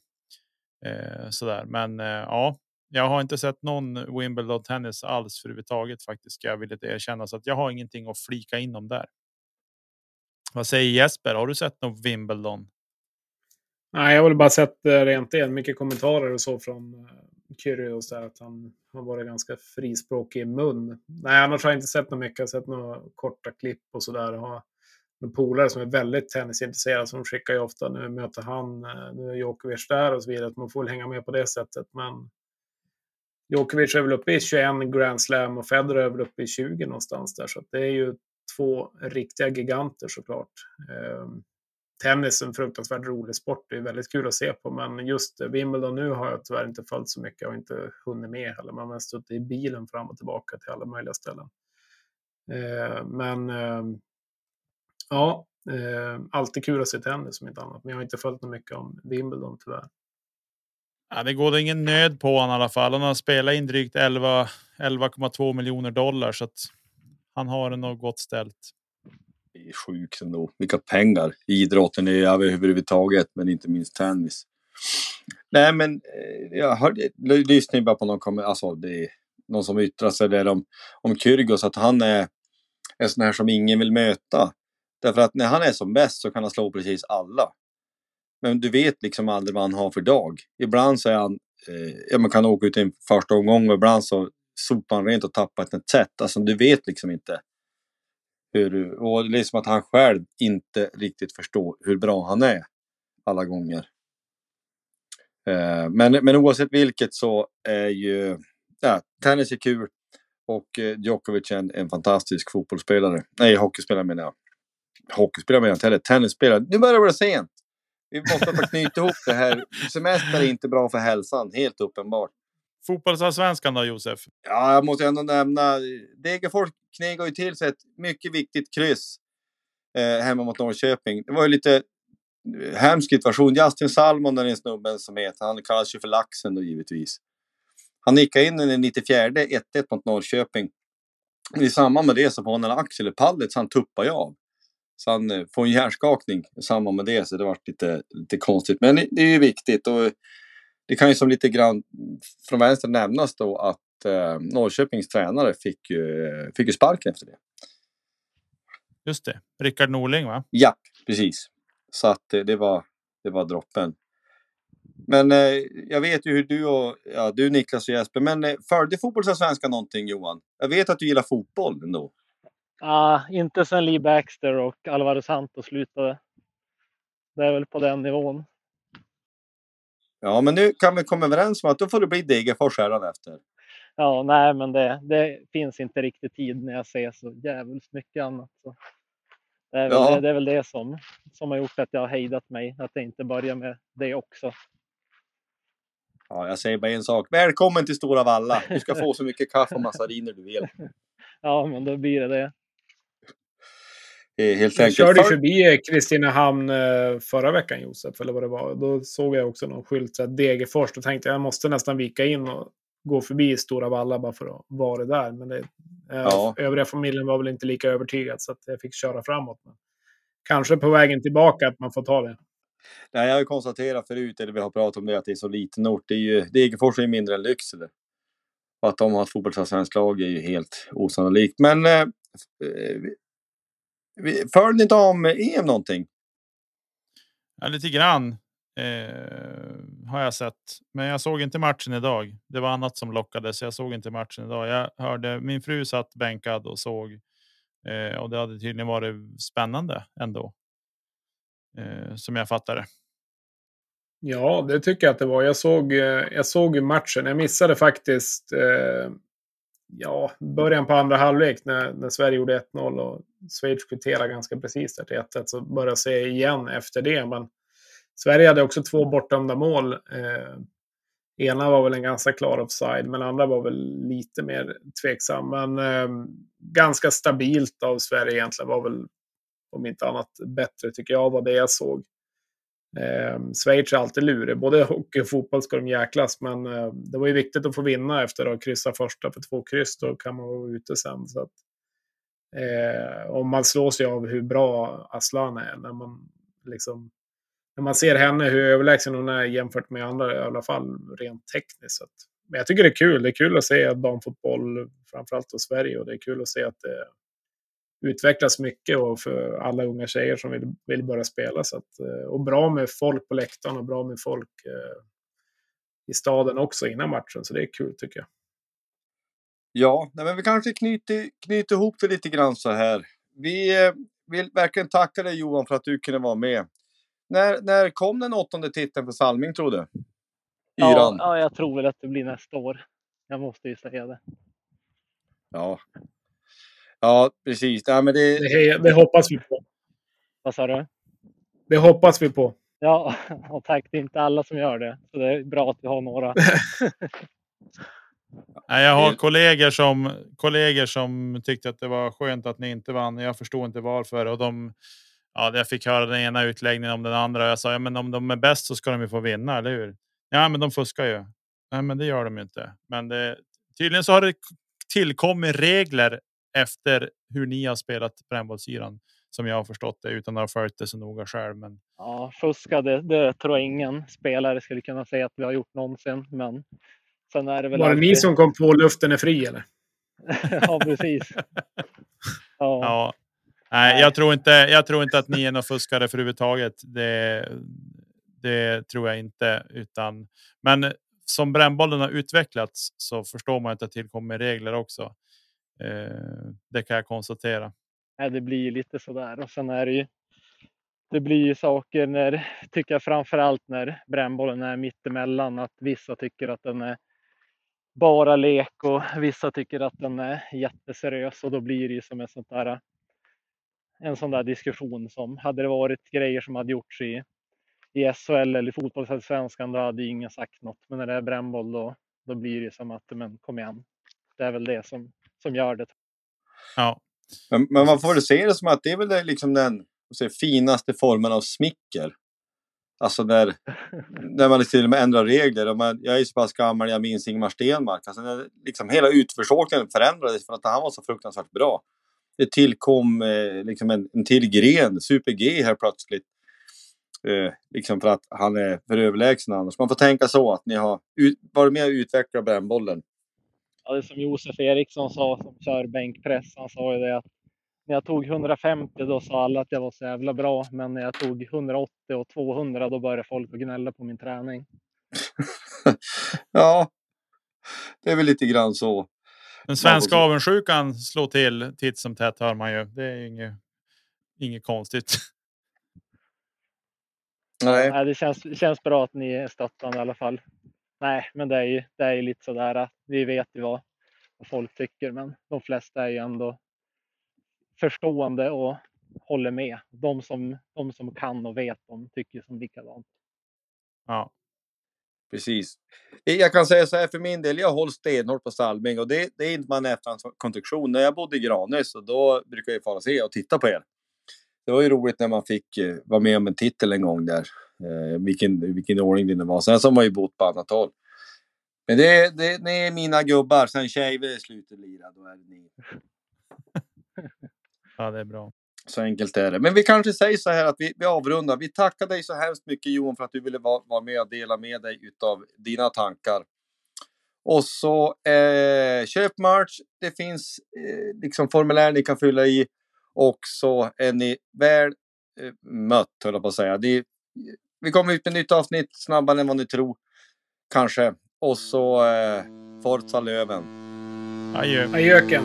Eh, sådär, men eh, ja, jag har inte sett någon Wimbledon tennis alls för överhuvudtaget faktiskt. Ska jag vilja erkänna så att jag har ingenting att flika in om där. Vad säger Jesper? Har du sett någon Wimbledon? Nej, jag har väl bara sett eh, rent en mycket kommentarer och så från eh, Kyrgios där att han har varit ganska frispråkig i mun. Nej, annars har jag inte sett något mycket. Jag har sett några korta klipp och så där. Har en polare som är väldigt tennisintresserad som skickar ju ofta nu möter han, eh, nu är Djokovic där och så vidare. Att man får väl hänga med på det sättet. Men Djokovic är väl uppe i 21 Grand Slam och Federer är väl uppe i 20 någonstans där. Så det är ju två riktiga giganter såklart. Ehm, Tennis är en fruktansvärt rolig sport. Det är väldigt kul att se på. Men just Wimbledon nu har jag tyvärr inte följt så mycket och inte hunnit med heller. Man har suttit i bilen fram och tillbaka till alla möjliga ställen. Eh, men eh, ja, eh, alltid kul att se tennis som inte annat. Men jag har inte följt så mycket om Wimbledon tyvärr. Ja, det går ingen nöd på honom i alla fall. Han har spelat in drygt 11,2 miljoner dollar så att han har det nog gott ställt. Är sjukt ändå. Vilka pengar idrotten är överhuvudtaget, men inte minst tennis. Nej, men eh, jag hörde, lyssnade bara på någon, alltså det är någon som yttrar sig där om, om Kyrgios, att han är en sån här som ingen vill möta. Därför att när han är som bäst så kan han slå precis alla. Men du vet liksom aldrig vad han har för dag. Ibland så är han, eh, ja, man kan åka ut i en första omgång och ibland så sopar han rent och tappar ett set. Alltså du vet liksom inte. Hur, och det är som att han själv inte riktigt förstår hur bra han är alla gånger. Eh, men, men oavsett vilket så är ju ja, tennis är kul och eh, Djokovic är en, en fantastisk fotbollsspelare. Nej, hockeyspelare menar jag. Hockeyspelare menar jag inte tennisspelare. Nu börjar det bli sent. Vi måste bara knyta ihop det här. Semester är inte bra för hälsan, helt uppenbart. Fotbollsallsvenskan då Josef? Ja, jag måste ändå nämna. Degerfors knegar ju till sig ett mycket viktigt kryss eh, hemma mot Norrköping. Det var ju lite eh, hemsk situation. Justin Salmon, den snubben som heter, han kallas ju för Laxen då givetvis. Han nickade in den 94 1-1 mot Norrköping. I samband med det så får han en axel i pallet så han tuppar ju av. Så han eh, får en hjärnskakning i samband med det, så det var lite, lite konstigt. Men det är ju viktigt. Och det kan ju som lite grann från vänster nämnas då att eh, Norrköpings tränare fick ju, fick ju sparken efter det. Just det, Rickard Norling va? Ja, precis. Så att det, det var, det var droppen. Men eh, jag vet ju hur du och ja, du Niklas och Jesper, men eh, följde fotbollsallsvenskan någonting Johan? Jag vet att du gillar fotboll ändå. Ah, inte sen Lee Baxter och Alvaro Santos slutade. Det är väl på den nivån. Ja, men nu kan vi komma överens om att då får det bli Degerfors efter. Ja, nej, men det, det, finns inte riktigt tid när jag ser så jävligt mycket annat. Så. Det, är väl, ja. det, det, är väl det som, som har gjort att jag har hejdat mig, att jag inte börjar med det också. Ja, jag säger bara en sak. Välkommen till Stora Valla! Du ska få så mycket kaffe och massariner du vill. ja, men då blir det det. Helt Jag enkelt. körde För- förbi eh, Kristinehamn eh, förra veckan, Josef, eller vad det var. Då såg jag också någon skylt, så Degerfors. Då tänkte jag jag måste nästan vika in och gå förbi Stora Valla bara för att vara där. Men det, eh, Ja. övriga familjen var väl inte lika övertygad, så att jag fick köra framåt. Men kanske på vägen tillbaka att man får ta det. Nej, jag har ju konstaterat förut, eller vi har pratat om det, att det är så liten ort. Det är ju, Degerfors är ju mindre än Lycksele. Och att de har ett fotbollsallsvenskt lag är ju helt osannolikt. Men eh, vi, följer ni dam EM någonting? Ja, lite grann eh, har jag sett, men jag såg inte matchen idag. Det var annat som lockade, så jag såg inte matchen idag. Jag hörde min fru satt bänkad och såg eh, och det hade tydligen varit spännande ändå. Eh, som jag fattade. Ja, det tycker jag att det var. Jag såg, eh, jag såg matchen. Jag missade faktiskt eh, ja, början på andra halvlek när, när Sverige gjorde 1-0 och Schweiz kvitterade ganska precis där till 1-1. Så började jag se igen efter det. Men Sverige hade också två bortdömda mål. Eh, ena var väl en ganska klar offside, men andra var väl lite mer tveksam. Men eh, ganska stabilt av Sverige egentligen. Var väl om inte annat bättre tycker jag var det jag såg. Eh, Schweiz är alltid lurig. Både hockey och fotboll ska de jäklas. Men eh, det var ju viktigt att få vinna efter att kryssa första för två kryss. Då kan man vara ute sen. Så att, eh, och man slås ju av hur bra Aslan är. När man, liksom, när man ser henne, hur överlägsen hon är jämfört med andra. I alla fall rent tekniskt. Så att, men jag tycker det är kul. Det är kul att se damfotboll, framförallt i Sverige. Och det är kul att se att det utvecklas mycket och för alla unga tjejer som vill, vill börja spela. Så att, eh, och bra med folk på läktaren och bra med folk eh, i staden också innan matchen. Så det är kul tycker jag. Ja, nej, men vi kanske knyter, knyter ihop det lite grann så här. Vi eh, vill verkligen tacka dig Johan för att du kunde vara med. När, när kom den åttonde titeln för Salming tror du? Ja, Yran? ja, jag tror väl att det blir nästa år. Jag måste ju säga det. Ja. Ja, precis. Ja, men det, Det, det hoppas vi på. Vad sa du? Det hoppas vi på. Ja, och tack. Det är inte alla som gör det. Så det är bra att vi har några. Nej, jag har kollegor som kollegor som tyckte att det var skönt att ni inte vann. Jag förstår inte varför och de. Ja, jag fick höra den ena utläggningen om den andra. Jag sa, ja, men om de är bäst så ska de ju få vinna, eller hur? Ja, men de fuskar ju. Nej, men det gör de ju inte. Men det, tydligen så har det tillkommit regler efter hur ni har spelat brännbollsyran som jag har förstått det utan att ha följt det så noga själv. Men Ja, fuska, det, det tror jag ingen spelare skulle kunna säga att vi har gjort någonsin. Men sen är det väl Var det alltid... ni som kom på luften är fri eller? ja, precis. Ja, Ja. Nej, jag tror inte. Jag tror inte att ni är några fuskare överhuvudtaget. Det, det tror jag inte, utan men som brännbollen har utvecklats så förstår man att det tillkommer regler också. Eh, det kan jag konstatera. nej, det blir lite sådär. Och sen är det ju. Det blir ju saker när, tycker jag framför allt när brännbollen är mittemellan, att vissa tycker att den är bara lek och vissa tycker att den är jätteseriös och då blir det ju som en sånt där en sån där diskussion som hade det varit grejer som hade gjorts i, i SHL eller i fotbollsallsvenskan då hade ingen sagt något. Men när det är brännboll då, då blir det som att men kom igen. Det är väl det som, som gör det. Ja, men, men man får väl se det som att det är väl det, liksom den säger, finaste formen av smicker. Alltså när, när man till och med ändrar regler. Och man, jag är så pass gammal, jag minns Ingmar Stenmark. Alltså när, liksom hela utförsåkningen förändrades för att han var så fruktansvärt bra. Det tillkom eh, liksom en, en till gren, Super-G här plötsligt. Eh, liksom för att han är för överlägsen annars. Man får tänka så att ni har ut, varit med och utvecklat brännbollen. Ja, det är som Josef Eriksson sa som kör bänkpress. Han sa ju det att när jag tog 150 då sa alla att jag var så jävla bra. Men när jag tog 180 och 200 då började folk att gnälla på min träning. ja, det är väl lite grann så. Den svenska Ja, avundsjukan slår till titt som tätt hör man ju. Det är ju inget, inget konstigt. Nej. Nej, det känns, känns bra att ni är stöttande i alla fall. Nej, men det är ju, det är ju lite sådär. att Vi vet ju vad, vad folk tycker, men de flesta är ju ändå förstående och håller med. De som, de som kan och vet, de tycker som likadant. Ja, Precis. Jag kan säga så här för min del, jag håller stenhårt på Salming och det, det är inte man efterhandskonstruktion. När jag bodde i Granäs och då brukar jag fara se och titta på er. det var ju roligt när man fick eh, vara med om en titel en gång där. Eh, vilken, vilken ordning det nu var. Sen så har man ju bott på annat håll. Men det, det, det är mina gubbar. Sen Tjejve slutar lira, då är det ni. Ja, det är bra. Så enkelt är det. Men vi kanske säger så här att vi, vi avrundar. Vi tackar dig så hemskt mycket Johan för att du ville vara, vara med och dela med dig utav dina tankar. Och så eh, köp merch. Det finns eh, liksom formulär ni kan fylla i. Och så är ni väl eh, mött, höll jag på att säga. Det, vi kommer ut med nytt avsnitt snabbare än vad ni tror. Kanske. Och så eh, Forza Löven. Adjö. Ajöken.